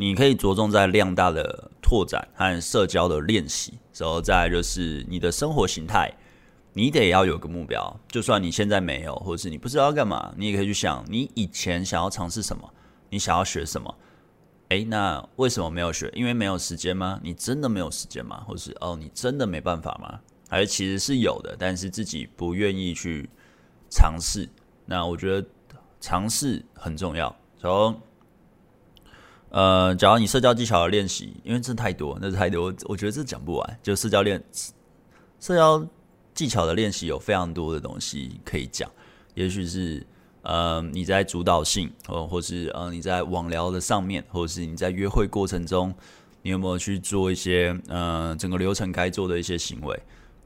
你可以着重在量大的拓展和社交的练习，然后再就是你的生活形态，你得要有个目标。就算你现在没有，或者是你不知道干嘛，你也可以去想，你以前想要尝试什么，你想要学什么？诶，那为什么没有学？因为没有时间吗？你真的没有时间吗？或是哦，你真的没办法吗？还是其实是有的，但是自己不愿意去尝试？那我觉得尝试很重要。从呃，假如你社交技巧的练习，因为这太多，那是太多，我觉得这讲不完。就社交练社交技巧的练习有非常多的东西可以讲，也许是呃你在主导性，或或是呃你在网聊的上面，或者是你在约会过程中，你有没有去做一些呃整个流程该做的一些行为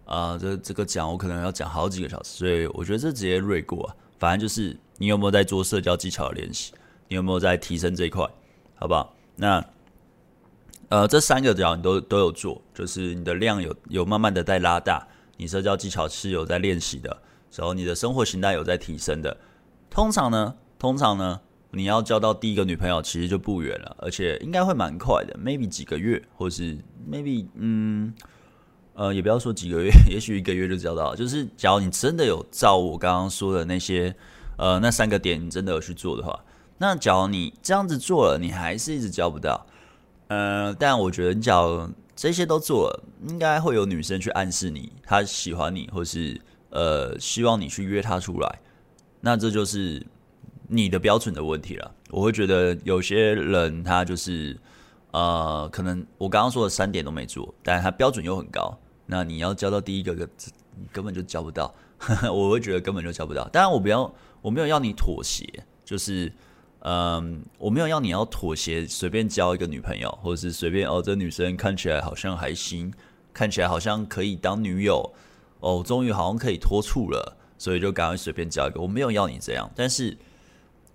啊、这这个讲我可能要讲好几个小时，所以我觉得这直接略过啊。反正就是你有没有在做社交技巧的练习，你有没有在提升这一块？好不好？那呃，这三个只要你都都有做，就是你的量有有慢慢的在拉大，你社交技巧是有在练习的，然后你的生活形态有在提升的。通常呢，通常呢，你要交到第一个女朋友其实就不远了，而且应该会蛮快的，maybe 几个月，或是 maybe 嗯呃，也不要说几个月，也许一个月就交到。就是假如你真的有照我刚刚说的那些呃那三个点，你真的有去做的话。那假如你这样子做了，你还是一直交不到，呃，但我觉得，假如这些都做了，应该会有女生去暗示你，她喜欢你，或是呃，希望你去约她出来。那这就是你的标准的问题了。我会觉得有些人他就是呃，可能我刚刚说的三点都没做，但他标准又很高。那你要交到第一个，根本就交不到。我会觉得根本就交不到。当然，我不要，我没有要你妥协，就是。嗯，我没有要你要妥协，随便交一个女朋友，或者是随便哦，这女生看起来好像还行，看起来好像可以当女友，哦，终于好像可以脱处了，所以就赶快随便交一个。我没有要你这样，但是，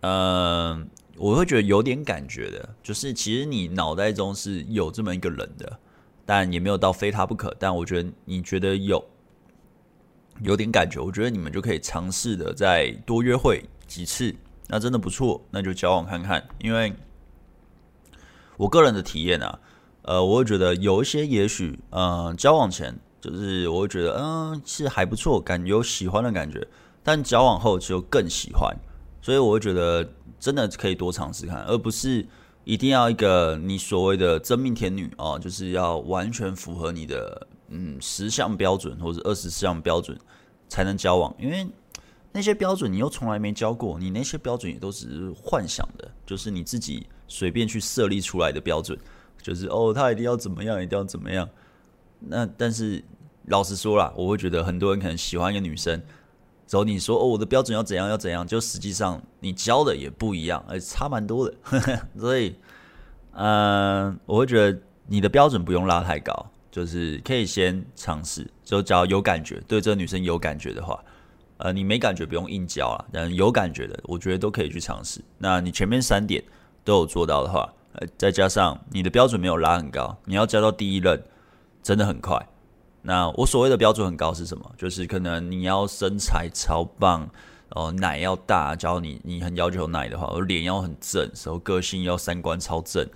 嗯，我会觉得有点感觉的，就是其实你脑袋中是有这么一个人的，但也没有到非他不可。但我觉得你觉得有有点感觉，我觉得你们就可以尝试的再多约会几次。那真的不错，那就交往看看。因为我个人的体验啊，呃，我会觉得有一些也许，呃，交往前就是我会觉得，嗯、呃，是还不错，感觉有喜欢的感觉。但交往后就更喜欢，所以我会觉得真的可以多尝试看，而不是一定要一个你所谓的真命天女哦，就是要完全符合你的嗯十项标准或者二十四项标准才能交往，因为那些标准你又从来没教过，你那些标准也都只是幻想的，就是你自己随便去设立出来的标准，就是哦，他一定要怎么样，一定要怎么样。那但是老实说啦，我会觉得很多人可能喜欢一个女生。之后你说哦，我的标准要怎样要怎样，就实际上你教的也不一样，而且差蛮多的。所以，嗯、呃，我会觉得你的标准不用拉太高，就是可以先尝试。就只要有感觉，对这个女生有感觉的话，呃，你没感觉不用硬教啊。但有感觉的，我觉得都可以去尝试。那你前面三点都有做到的话，呃，再加上你的标准没有拉很高，你要交到第一任真的很快。那我所谓的标准很高是什么？就是可能你要身材超棒，哦，奶要大，假如你你很要求奶的话，我脸要很正，然后个性要三观超正，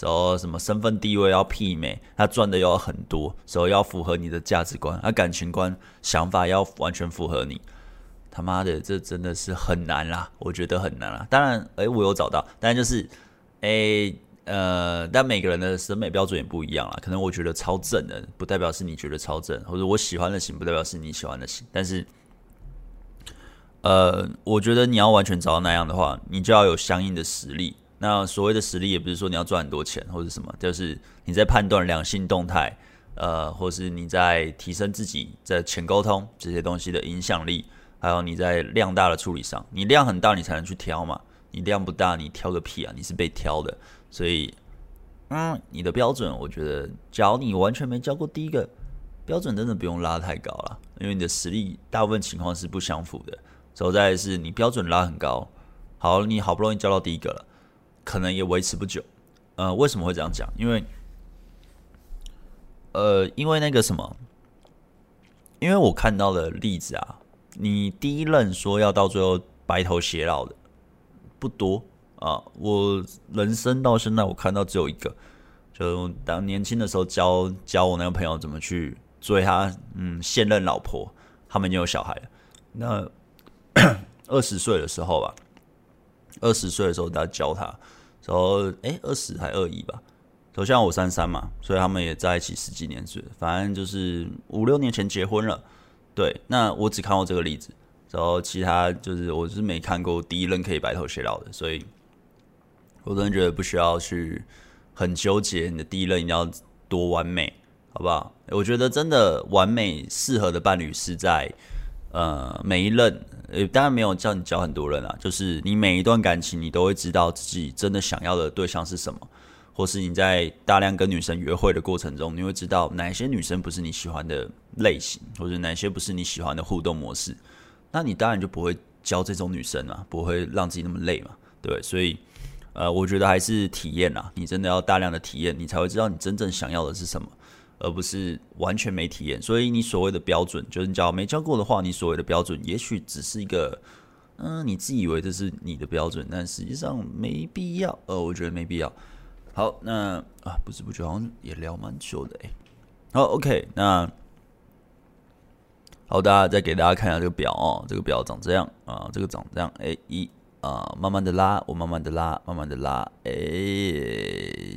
然后什么身份地位要媲美，他赚的要很多，然后要符合你的价值观，他感情观想法要完全符合你。他妈的，这真的是很难啦，我觉得很难啦。当然，诶，我有找到，但就是，诶。呃，但每个人的审美标准也不一样啦。可能我觉得超正的，不代表是你觉得超正，或者我喜欢的型，不代表是你喜欢的型。但是，呃，我觉得你要完全找到那样的话，你就要有相应的实力。那所谓的实力，也不是说你要赚很多钱或者什么，就是你在判断两性动态，呃，或是你在提升自己在前沟通这些东西的影响力，还有你在量大的处理上，你量很大，你才能去挑嘛。你量不大，你挑个屁啊！你是被挑的。所以，嗯，你的标准，我觉得，假如你完全没交过第一个标准，真的不用拉太高了，因为你的实力大部分情况是不相符的。所在是你标准拉很高，好，你好不容易交到第一个了，可能也维持不久。呃，为什么会这样讲？因为，呃，因为那个什么，因为我看到的例子啊，你第一任说要到最后白头偕老的不多。啊，我人生到现在我看到只有一个，就当年轻的时候教教我那个朋友怎么去追他，嗯，现任老婆，他们已经有小孩了。那 二十岁的时候吧，二十岁的时候他教他，说，哎，二十还二一吧，首先我三三嘛，所以他们也在一起十几年是，反正就是五六年前结婚了。对，那我只看过这个例子，然后其他就是我是没看过第一任可以白头偕老的，所以。我真的觉得不需要去很纠结，你的第一任一定要多完美，好不好？我觉得真的完美适合的伴侣是在呃每一任，呃当然没有叫你交很多人啊，就是你每一段感情你都会知道自己真的想要的对象是什么，或是你在大量跟女生约会的过程中，你会知道哪些女生不是你喜欢的类型，或者哪些不是你喜欢的互动模式，那你当然就不会交这种女生啊，不会让自己那么累嘛，对，所以。呃，我觉得还是体验啦，你真的要大量的体验，你才会知道你真正想要的是什么，而不是完全没体验。所以你所谓的标准，就是你只要没交过的话，你所谓的标准，也许只是一个，嗯、你自以为这是你的标准，但实际上没必要。呃，我觉得没必要。好，那啊，不知不觉好像也聊蛮久的哎。好，OK，那好，大家再给大家看一下这个表哦，这个表长这样啊，这个长这样，哎一。啊、慢慢的拉，我慢慢的拉，慢慢的拉，哎、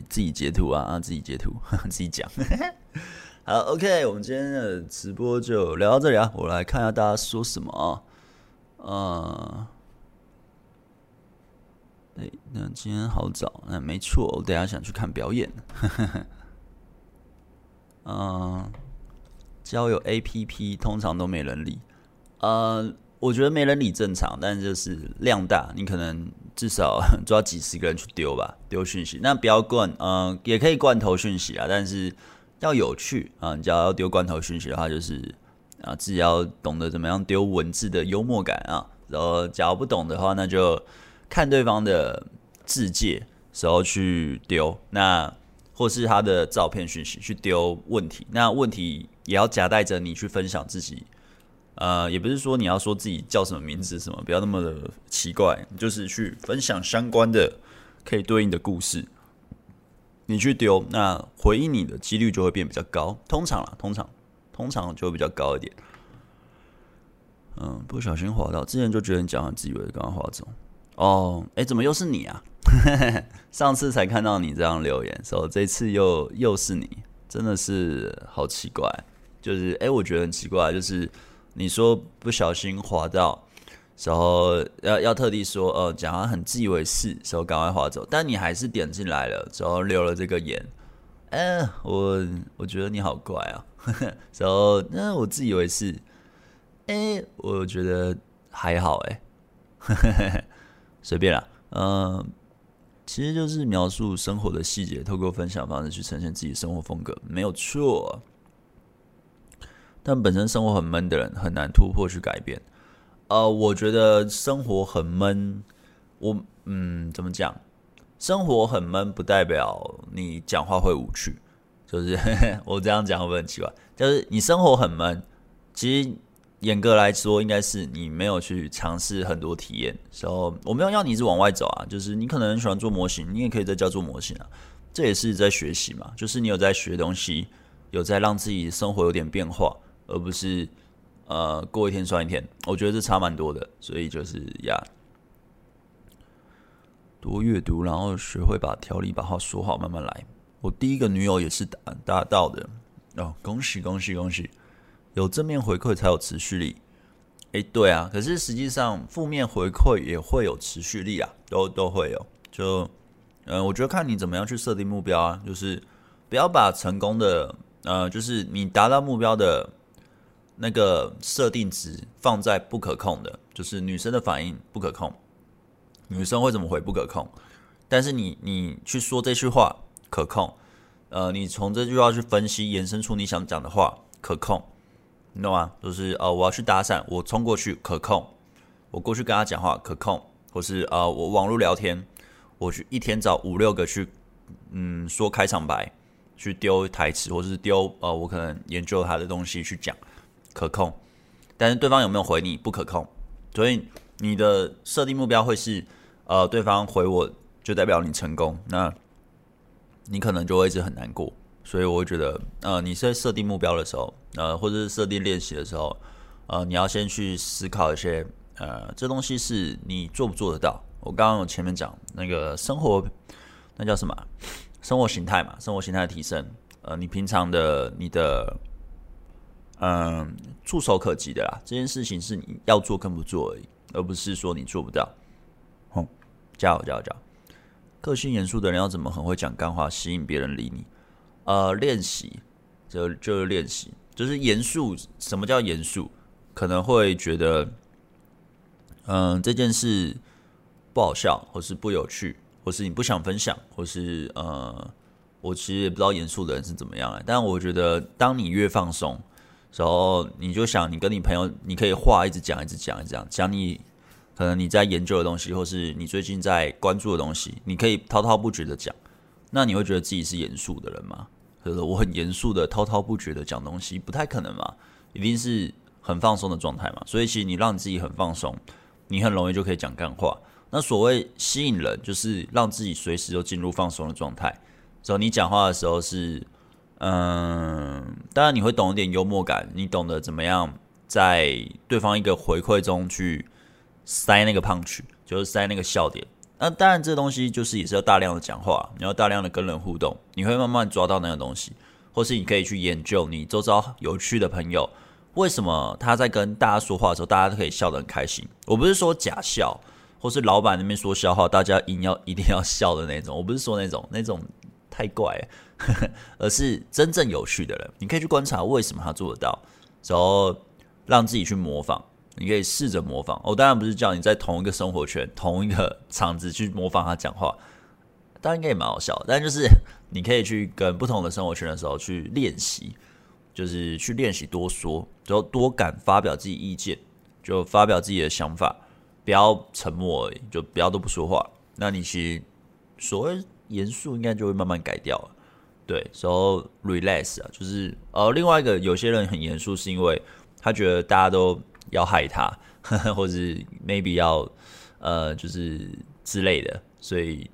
自己截图啊，自己截图，自己讲。好，OK，我们今天的直播就聊到这里啊，我来看一下大家说什么啊。嗯，哎，那今天好早，那没错，我等下想去看表演。嗯，交友 APP 通常都没人理，呃。我觉得没人理正常，但就是量大，你可能至少 抓几十个人去丢吧，丢讯息。那不要罐，嗯、也可以罐头讯息啊，但是要有趣啊。你只要要丢罐头讯息的话，就是啊，自己要懂得怎么样丢文字的幽默感啊。然后，假如不懂的话，那就看对方的自介时候去丢，那或是他的照片讯息去丢问题，那问题也要夹带着你去分享自己。呃，也不是说你要说自己叫什么名字什么，不要那么的奇怪，就是去分享相关的可以对应的故事，你去丢，那回应你的几率就会变比较高。通常啦，通常通常就会比较高一点。嗯，不小心滑到，之前就觉得你讲很自以为，刚刚滑走。哦，哎，怎么又是你啊？上次才看到你这样留言，所以这次又又是你，真的是好奇怪。就是，哎，我觉得很奇怪，就是你说不小心滑到。然后要要特地说，呃，讲他很自以为是，时候赶快划走，但你还是点进来了，然后留了这个言，嗯，我我觉得你好怪啊，然后那我自以为是，哎，我觉得还好，哎，随便啦，嗯，其实就是描述生活的细节，透过分享方式去呈现自己生活风格，没有错，但本身生活很闷的人很难突破去改变。呃，我觉得生活很闷。我嗯，怎么讲？生活很闷不代表你讲话会无趣，就是 我这样讲会不会很奇怪？就是你生活很闷，其实严格来说，应该是你没有去尝试很多体验。所以我没有要你一直往外走啊，就是你可能很喜欢做模型，你也可以在家做模型啊，这也是在学习嘛。就是你有在学东西，有在让自己生活有点变化，而不是。呃，过一天算一天，我觉得这差蛮多的，所以就是呀，多阅读，然后学会把条理把话说好，慢慢来。我第一个女友也是达达到的哦，恭喜恭喜恭喜！有正面回馈才有持续力。诶，对啊，可是实际上负面回馈也会有持续力啊，都都会有。就嗯、我觉得看你怎么样去设定目标啊，就是不要把成功的呃，就是你达到目标的。那个设定值放在不可控的，就是女生的反应不可控，女生会怎么回不可控，但是你你去说这句话可控，呃，你从这句话去分析延伸出你想讲的话可控，你懂吗？就是呃，我要去搭讪，我冲过去可控，我过去跟他讲话可控，或是呃，我网络聊天，我去一天找五六个去嗯说开场白，去丢台词，或是丢呃我可能研究他的东西去讲。可控，但是对方有没有回你不可控，所以你的设定目标会是，呃，对方回我就代表你成功，那你可能就会一直很难过。所以我会觉得，呃，你在设定目标的时候，呃，或者是设定练习的时候，呃，你要先去思考一些，呃，这东西是你做不做得到。我刚刚有前面讲那个生活，那叫什么？生活形态嘛，生活形态的提升，呃，你平常的你的。嗯，触手可及的啦，这件事情是你要做跟不做而已，而不是说你做不到。哼，加油加油加油！个性严肃的人要怎么很会讲干话，吸引别人理你？呃，练习就就是练习，就是严肃。什么叫严肃？可能会觉得，嗯，这件事不好笑，或是不有趣，或是你不想分享，或是呃，我其实也不知道严肃的人是怎么样。但我觉得，当你越放松。然后你就想，你跟你朋友，你可以话一直讲，一直讲，一直讲，讲你可能你在研究的东西，或是你最近在关注的东西，你可以滔滔不绝的讲。那你会觉得自己是严肃的人吗？就是我很严肃的滔滔不绝的讲东西，不太可能嘛，一定是很放松的状态嘛。所以其实你让你自己很放松，你很容易就可以讲干话。那所谓吸引人，就是让自己随时都进入放松的状态。所以你讲话的时候是。嗯，当然你会懂一点幽默感，你懂得怎么样在对方一个回馈中去塞那个 punch，就是塞那个笑点。那当然这东西就是也是要大量的讲话，你要大量的跟人互动，你会慢慢抓到那个东西，或是你可以去研究你周遭有趣的朋友，为什么他在跟大家说话的时候，大家都可以笑得很开心。我不是说假笑，或是老板那边说笑话，大家一定要一定要笑的那种，我不是说那种那种。太怪了，而是真正有趣的人，你可以去观察为什么他做得到，然后让自己去模仿。你可以试着模仿。我当然不是叫你在同一个生活圈、同一个场子去模仿他讲话，当然应该也蛮好笑。但就是你可以去跟不同的生活圈的时候去练习，就是去练习多说，然后多敢发表自己意见，就发表自己的想法，不要沉默而已，就不要都不说话。那你其实所谓。严肃应该就会慢慢改掉了，对，所以 relax 啊，就是呃，另外一个有些人很严肃，是因为他觉得大家都要害他，呵 呵或者 maybe 要呃，就是之类的，所以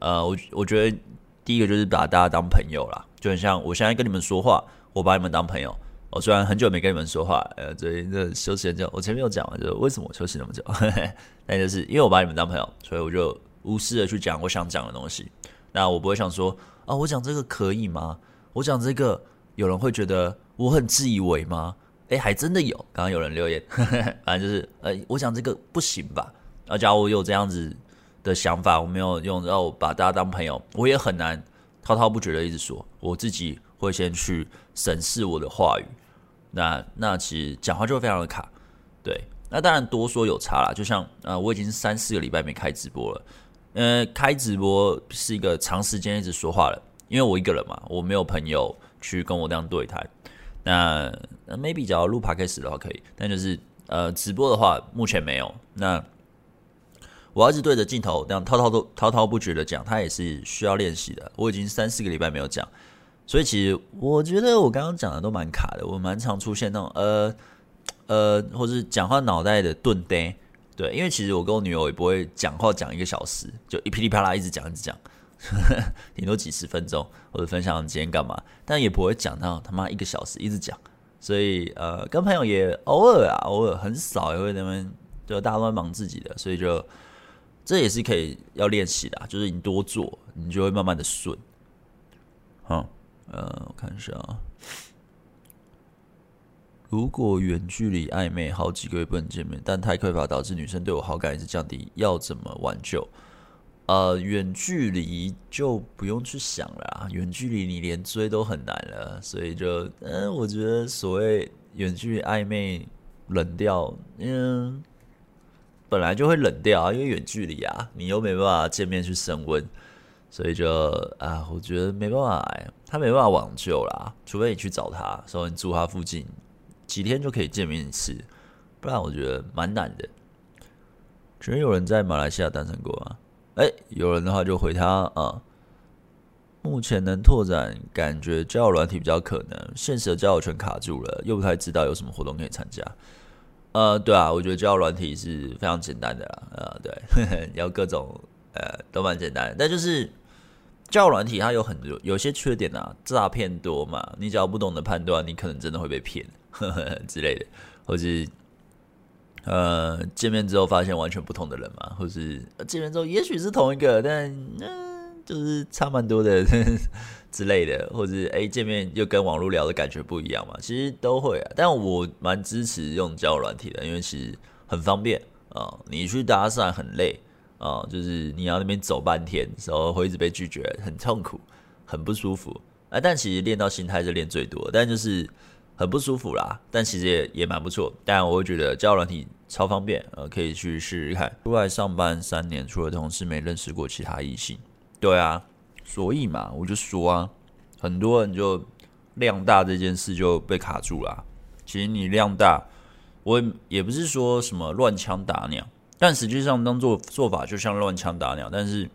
呃，我我觉得第一个就是把大家当朋友啦，就很像我现在跟你们说话，我把你们当朋友，我虽然很久没跟你们说话，呃，最近这休息很久，我前面有讲了，就为什么我休息那么久，那就是因为我把你们当朋友，所以我就无私的去讲我想讲的东西。那我不会想说啊，我讲这个可以吗？我讲这个有人会觉得我很自以为吗？诶，还真的有，刚刚有人留言，反正就是呃，我想这个不行吧？啊，假如我有这样子的想法，我没有用，然后把大家当朋友，我也很难滔滔不绝的一直说，我自己会先去审视我的话语。那那其实讲话就会非常的卡，对。那当然多说有差啦，就像呃，我已经三四个礼拜没开直播了，呃，开直播是一个长时间一直说话了，因为我一个人嘛，我没有朋友去跟我这样对谈。那那 maybe 只要录 podcast 的话可以，但就是呃直播的话目前没有。那我要一直对着镜头这样滔滔都滔滔不绝的讲，它也是需要练习的。我已经三四个礼拜没有讲，所以其实我觉得我刚刚讲的都蛮卡的，我蛮常出现那种呃呃，或是讲话脑袋的顿呆。对，因为其实我跟我女友也不会讲话讲一个小时，就一噼里啪啦一直讲一直讲。顶多几十分钟，或者分享今天干嘛，但也不会讲到他妈一个小时一直讲，所以呃，跟朋友也偶尔啊，偶尔很少也会那么就大家都在忙自己的，所以就这也是可以要练习的，就是你多做，你就会慢慢的顺。好，呃，我看一下啊，如果远距离暧昧好几个月不能见面，但太匮乏导致女生对我好感一直降低，要怎么挽救？呃，远距离就不用去想了，远距离你连追都很难了，所以就，嗯，我觉得所谓远距离暧昧冷掉，嗯，本来就会冷掉啊，因为远距离啊，你又没办法见面去升温，所以就啊，我觉得没办法，他没办法挽救啦，除非你去找他，说你住他附近，几天就可以见面一次，不然我觉得蛮难的。觉得有人在马来西亚单身过啊？哎，有人的话就回他啊。目前能拓展，感觉交友软体比较可能，现实的交友全卡住了，又不太知道有什么活动可以参加。呃，对啊，我觉得交友软体是非常简单的啦。呃，对，呵呵，要各种呃都蛮简单，但就是交友软体它有很多有些缺点啊，诈骗多嘛，你只要不懂得判断，你可能真的会被骗呵呵 之类的，或是。呃，见面之后发现完全不同的人嘛，或是见面之后也许是同一个，但嗯、就是差蛮多的呵 呵之类的，或者哎、欸、见面又跟网络聊的感觉不一样嘛，其实都会啊。但我蛮支持用交友软体的，因为其实很方便啊、你去搭讪很累啊、就是你要那边走半天，然后会一直被拒绝，很痛苦，很不舒服啊。但其实练到心态是练最多，但就是很不舒服啦。但其实也也蛮不错，但我会觉得交友软体。超方便，呃，可以去试试看。出来上班三年，除了同事，没认识过其他异性。对啊，所以嘛，我就说啊，很多人就量大这件事就被卡住了。其实你量大，我也不是说什么乱枪打鸟，但实际上当做做法就像乱枪打鸟。但是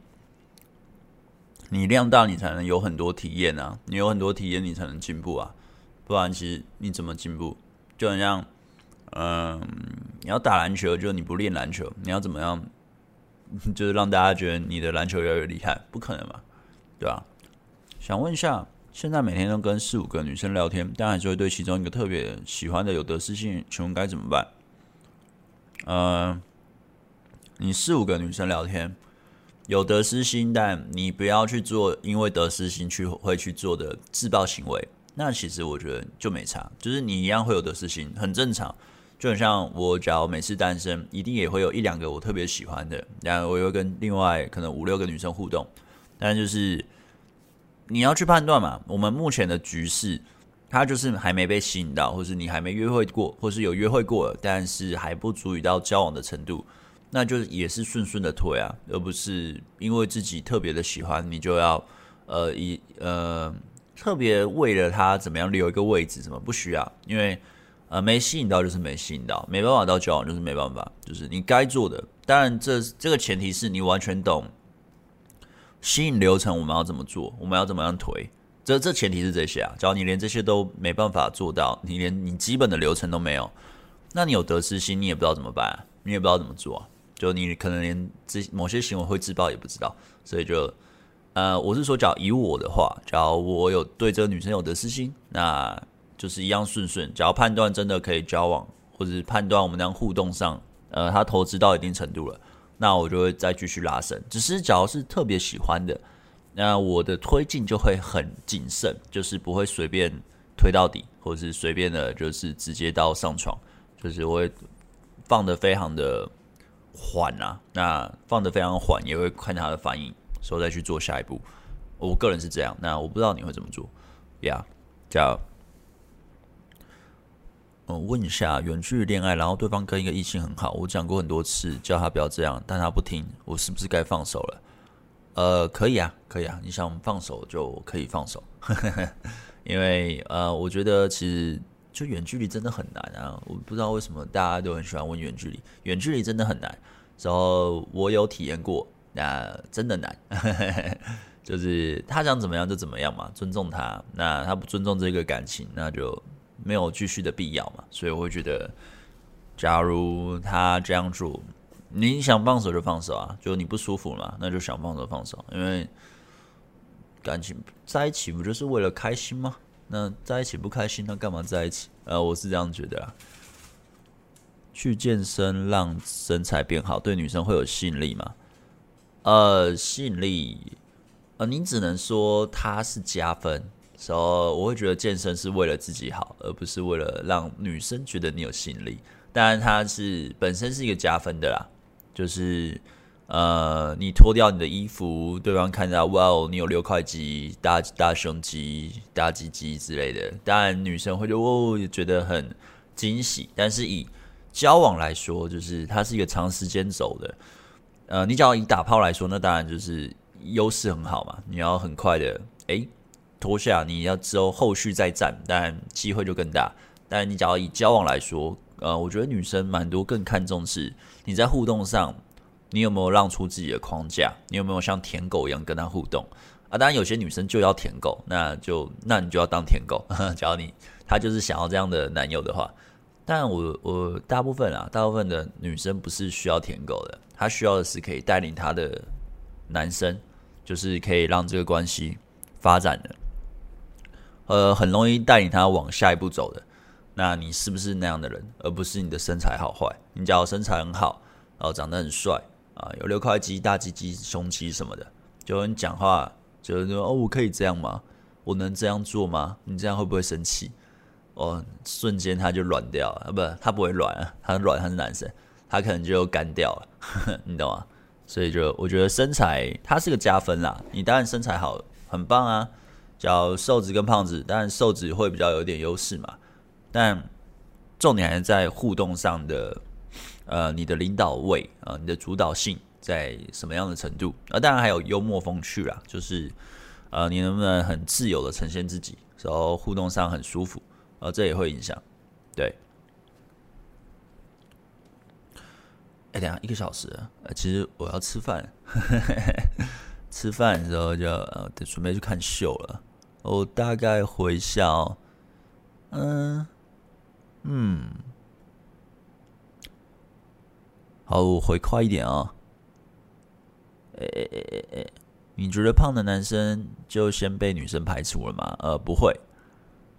你量大，你才能有很多体验啊，你有很多体验，你才能进步啊。不然，其实你怎么进步？就很像。嗯，你要打篮球，就你不练篮球，你要怎么样？就是让大家觉得你的篮球越来越厉害，不可能嘛，对吧？想问一下，现在每天都跟四五个女生聊天，但还是会对其中一个特别喜欢的有得失心，请问该怎么办？嗯，你四五个女生聊天有得失心，但你不要去做因为得失心去会去做的自爆行为。那其实我觉得就没差，就是你一样会有得失心，很正常。就很像我，假如每次单身，一定也会有一两个我特别喜欢的，然后我又跟另外可能五六个女生互动。但就是你要去判断嘛，我们目前的局势，他就是还没被吸引到，或是你还没约会过，或是有约会过，但是还不足以到交往的程度，那就也是顺顺的推啊，而不是因为自己特别的喜欢，你就要呃以呃特别为了他怎么样留一个位置，什么不需要，因为。呃，没吸引到就是没吸引到，没办法到交往就是没办法，就是你该做的。当然这，这个前提是你完全懂吸引流程，我们要怎么做，我们要怎么样推。这这前提是这些啊。假如你连这些都没办法做到，你连你基本的流程都没有，那你有得失心，你也不知道怎么办，你也不知道怎么做啊。就你可能连这某些行为会自爆也不知道，所以就呃，我是说，假如以我的话，假如我有对这个女生有得失心，那。就是一样顺顺。只要判断真的可以交往，或者是判断我们那样互动上，呃，他投资到一定程度了，那我就会再继续拉伸。只是只要是特别喜欢的，那我的推进就会很谨慎，就是不会随便推到底，或者是随便的，就是直接到上床，就是我会放得非常的缓啊。那放得非常缓，也会看他的反应，所以再去做下一步。我个人是这样，那我不知道你会怎么做，呀、叫，问一下，远距离恋爱，然后对方跟一个异性很好，我讲过很多次，叫他不要这样，但他不听，我是不是该放手了？呃，可以啊，可以啊，你想放手就可以放手，因为呃，我觉得其实就远距离真的很难啊，我不知道为什么大家都很喜欢问远距离，远距离真的很难，然后我有体验过，那真的难。就是他想怎么样就怎么样嘛，尊重他。那他不尊重这个感情，那就没有继续的必要嘛。所以我会觉得，假如他这样做，你想放手就放手啊，就你不舒服嘛，那就想放手放手。因为感情在一起不就是为了开心吗？那在一起不开心，那干嘛在一起？呃，我是这样觉得啊。去健身让身材变好，对女生会有吸引力吗？呃，吸引力。呃，你只能说它是加分，所以我会觉得健身是为了自己好，而不是为了让女生觉得你有吸引力。当然，它是本身是一个加分的啦，就是呃，你脱掉你的衣服，对方看到哇哦，你有六块肌、大大胸肌、大鸡鸡之类的，当然女生会觉得哦，觉得很惊喜。但是以交往来说，就是它是一个长时间走的。呃，你只要以打炮来说，那当然就是。优势很好嘛，你要很快的诶脱下，你要之后后续再战，当然机会就更大。但你只要以交往来说，呃，我觉得女生蛮多更看重是你在互动上，你有没有让出自己的框架，你有没有像舔狗一样跟她互动啊？当然有些女生就要舔狗，那就那你就要当舔狗。只要你她就是想要这样的男友的话，但我我大部分啊，大部分的女生不是需要舔狗的，她需要的是可以带领她的男生。就是可以让这个关系发展的，呃，很容易带领他往下一步走的。那你是不是那样的人，而不是你的身材好坏？你只要身材很好，然后长得很帅啊，有六块肌、大鸡鸡、胸肌什么的，就你讲话就是说哦，我可以这样吗？我能这样做吗？你这样会不会生气？哦，瞬间他就软掉了，不，他不会软啊，他软，他是男生，他可能就干掉了，呵呵，你懂吗？所以就我觉得身材它是个加分啦，你当然身材好很棒啊，叫瘦子跟胖子，当然瘦子会比较有点优势嘛。但重点还是在互动上的，呃，你的领导位啊，呃，你的主导性在什么样的程度？啊，当然还有幽默风趣啦，就是呃，你能不能很自由的呈现自己，然后互动上很舒服，呃，这也会影响，对。哎，等下一个小时，呃，其实我要吃饭，吃饭的时候就呃，准备去看秀了。我大概回笑，嗯嗯，好，我回快一点啊、哦。哎哎哎哎哎，你觉得胖的男生就先被女生排除了吗？呃，不会，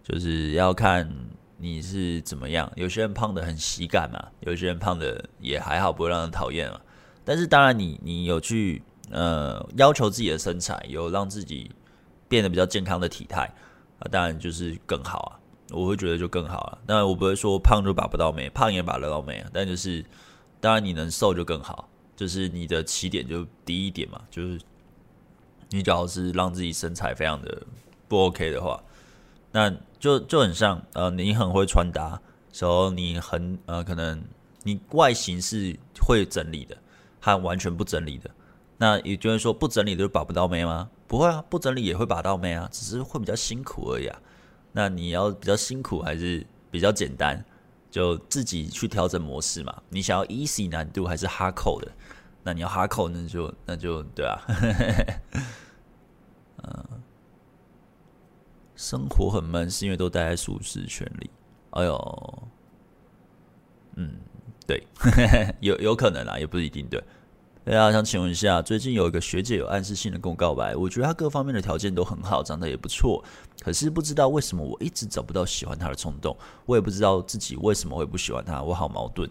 就是要看。你是怎么样？有些人胖的很喜感嘛，有些人胖的也还好，不会让人讨厌嘛。但是当然你，你你有去呃要求自己的身材，有让自己变得比较健康的体态啊，当然就是更好啊。我会觉得就更好啊。当然我不会说胖就把不到妹，胖也把得到妹啊。但就是当然你能瘦就更好，就是你的起点就低一点嘛。就是你只要是让自己身材非常的不 OK 的话。那就就很像，呃，你很会穿搭，时候你很呃，可能你外形是会整理的，和完全不整理的。那也就是说，不整理的就把不到妹吗？不会啊，不整理也会把到妹啊，只是会比较辛苦而已啊。那你要比较辛苦还是比较简单？就自己去调整模式嘛。你想要 easy 难度还是 hardcore 的？那你要 hardcore，那就那就对啊。嗯。生活很闷，是因为都待在舒适圈里。哎呦，嗯，对，有有可能啦，也不一定对。大家想请问一下，最近有一个学姐有暗示性的跟我告白，我觉得她各方面的条件都很好，长得也不错，可是不知道为什么我一直找不到喜欢她的冲动，我也不知道自己为什么会不喜欢她，我好矛盾。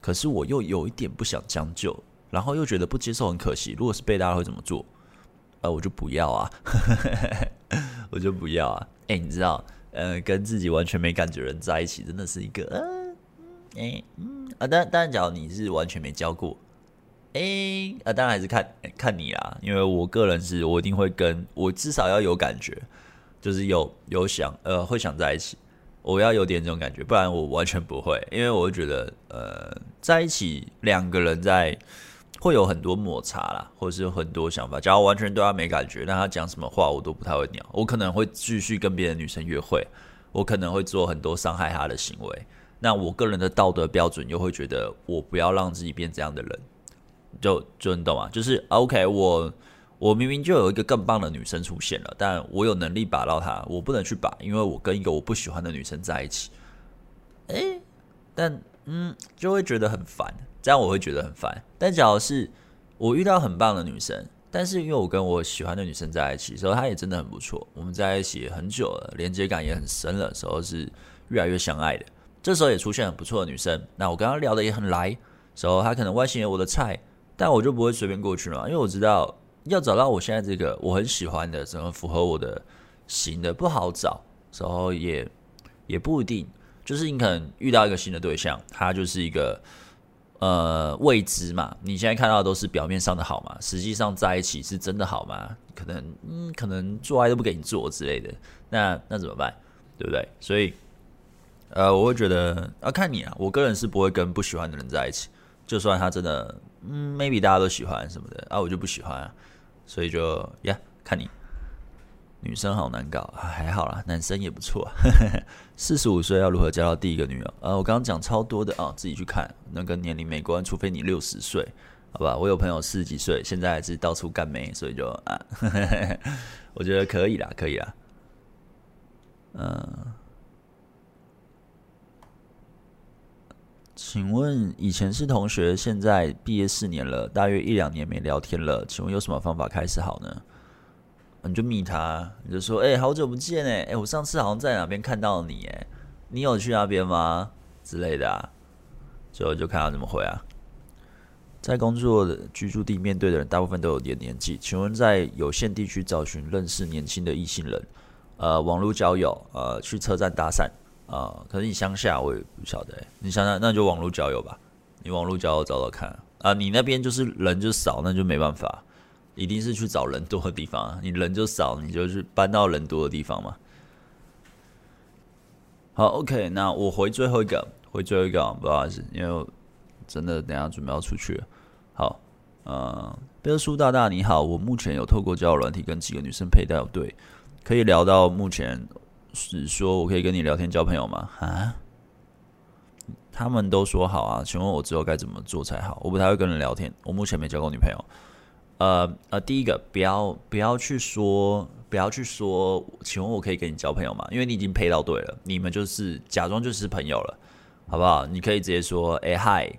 可是我又有一点不想将就，然后又觉得不接受很可惜。如果是被大家会怎么做？呃，我就不要啊，我就不要啊。哎、你知道，呃，跟自己完全没感觉的人在一起，真的是一个，呃，哎、嗯啊，当然，当然，假如你是完全没交过。哎、啊，当然还是看看你啦，因为我个人是我一定会跟我至少要有感觉，就是有有想呃会想在一起，我要有点这种感觉，不然我完全不会，因为我觉得呃在一起两个人在会有很多摩擦啦，或者是有很多想法。假如完全对他没感觉，那他讲什么话我都不太会鸟，我可能会继续跟别的女生约会，我可能会做很多伤害他的行为。那我个人的道德标准又会觉得我不要让自己变这样的人。就就你懂吗？就是 OK，我我明明就有一个更棒的女生出现了，但我有能力把到她，我不能去把，因为我跟一个我不喜欢的女生在一起。诶，但嗯，就会觉得很烦，这样我会觉得很烦。但假如是我遇到很棒的女生，但是因为我跟我喜欢的女生在一起，所以她也真的很不错，我们在一起很久了，连接感也很深了，时候是越来越相爱的。这时候也出现很不错的女生，那我跟她聊得也很来，时候她可能外形有我的菜。但我就不会随便过去嘛，因为我知道要找到我现在这个我很喜欢的，怎么符合我的型的不好找，然后也也不一定，就是你可能遇到一个新的对象，他就是一个呃未知嘛，你现在看到都是表面上的好嘛，实际上在一起是真的好吗？可能嗯，可能做爱都不给你做之类的，那那怎么办？对不对？所以呃，我会觉得要看你啊，我个人是不会跟不喜欢的人在一起。就算他真的，嗯，maybe 大家都喜欢什么的啊，我就不喜欢啊，所以就呀看你，女生好难搞，还好啦，男生也不错。四十五岁要如何交到第一个女友？啊，我刚刚讲超多的啊，自己去看，那跟年龄没关，除非你六十岁，好吧？我有朋友四十几岁，现在还是到处干妹，所以就啊，我觉得可以啦，可以啦，嗯。请问以前是同学，现在毕业四年了，大约一两年没聊天了。请问有什么方法开始好呢？你就密他，你就说：“哎、好久不见哎，哎，我上次好像在哪边看到你哎，你有去那边吗？”之类的啊。最后就看他怎么回啊。在工作的居住地面对的人，大部分都有点年纪。请问在有限地区找寻认识年轻的异性人，呃，网络交友，呃，去车站搭讪。啊、可是你乡下我也不晓得，你想想，那就网络交友吧，你网络交友找找看啊，你那边就是人就少，那就没办法，一定是去找人多的地方啊，你人就少，你就去搬到人多的地方嘛。好，OK，那我回最后一个，回最后一个，不好意思，因为真的等下准备要出去。好，呃，贝尔叔大大你好，我目前有透过交友软体跟几个女生配对，对，可以聊到目前。是说我可以跟你聊天交朋友吗？啊？他们都说好啊，请问我之后该怎么做才好？我不太会跟人聊天，我目前没交过女朋友。呃呃，第一个不要不要去说，不要去说，请问我可以跟你交朋友吗？因为你已经配到对了，你们就是假装就是朋友了，好不好？你可以直接说，哎嗨，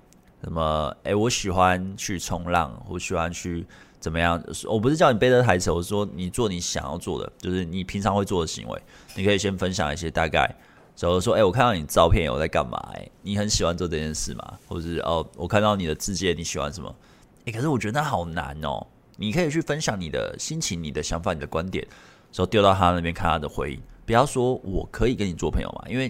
什么？哎，我喜欢去冲浪，我喜欢去。怎么样？我不是叫你背着台词，我说你做你想要做的，就是你平常会做的行为。你可以先分享一些大概，假如说，哎，我看到你照片，我在干嘛？哎，你很喜欢做这件事吗？或者是哦，我看到你的自介，你喜欢什么？哎，可是我觉得那好难哦。你可以去分享你的心情、你的想法、你的观点，然后丢到他那边看他的回应。不要说我可以跟你做朋友嘛，因为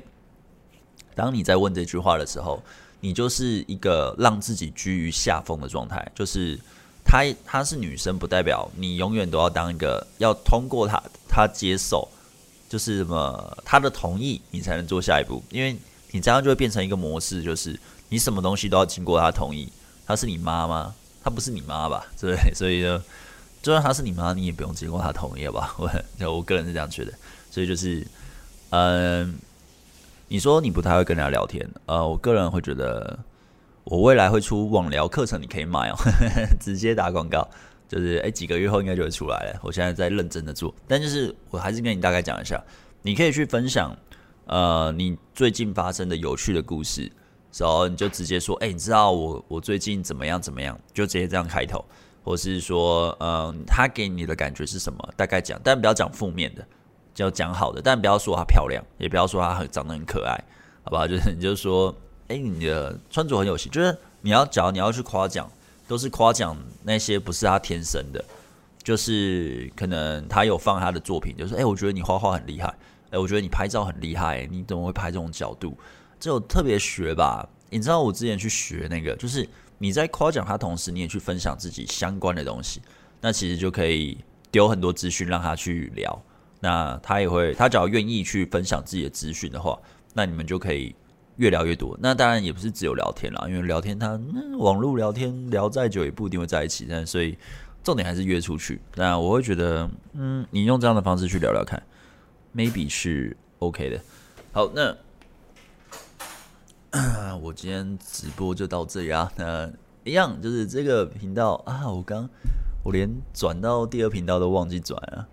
当你在问这句话的时候，你就是一个让自己居于下风的状态，就是。她她是女生，不代表你永远都要当一个要通过她她接受，就是什么她的同意，你才能做下一步。因为你这样就会变成一个模式，就是你什么东西都要经过她同意。她是你妈吗？她不是你妈吧？对？所以呢就算她是你妈，你也不用经过她同意吧？我我个人是这样觉得。所以就是，嗯、你说你不太会跟人家聊天，呃，我个人会觉得。我未来会出网聊课程，你可以买哦，直接打广告，就是诶，几个月后应该就会出来了。我现在在认真的做，但就是我还是跟你大概讲一下，你可以去分享，呃，你最近发生的有趣的故事，然后，你就直接说，哎、你知道我我最近怎么样怎么样，就直接这样开头，或是说，嗯，他给你的感觉是什么，大概讲，但不要讲负面的，就讲好的，但不要说她漂亮，也不要说她很长得很可爱，好不好？就是你就说，哎、你的穿着很有型，就是你要讲你要去夸奖，都是夸奖那些不是他天生的。就是可能他有放他的作品，就是哎、我觉得你画画很厉害，哎、我觉得你拍照很厉害，你怎么会拍这种角度？这有特别学吧？你知道我之前去学那个，就是你在夸奖他同时，你也去分享自己相关的东西，那其实就可以丢很多资讯让他去聊，那他也会，他只要愿意去分享自己的资讯的话，那你们就可以越聊越多。那当然也不是只有聊天啦，因为聊天他、嗯、网络聊天聊再久也不一定会在一起，但所以。重点还是约出去，那我会觉得，嗯，你用这样的方式去聊聊看，maybe 是 OK 的。好，那我今天直播就到这里啊。那一样就是这个频道啊，我刚我连转到第二频道都忘记转了。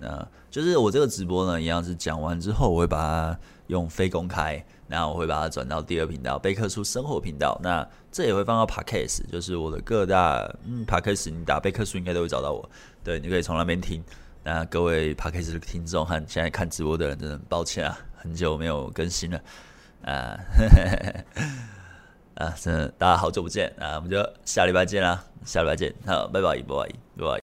那就是我这个直播呢，一样是讲完之后，我会把它用非公开。那我会把它转到第二频道，贝克书生活频道。那这也会放到 Podcast，就是我的各大嗯 Podcast，你打贝克书应该都会找到我。对，你可以从那边听。那各位 Podcast 的听众和现在看直播的人，真的很抱歉啊，很久没有更新了啊，啊，真的大家好久不见啊，我们就下礼拜见啦，下礼拜见，好，拜拜，拜拜，拜拜。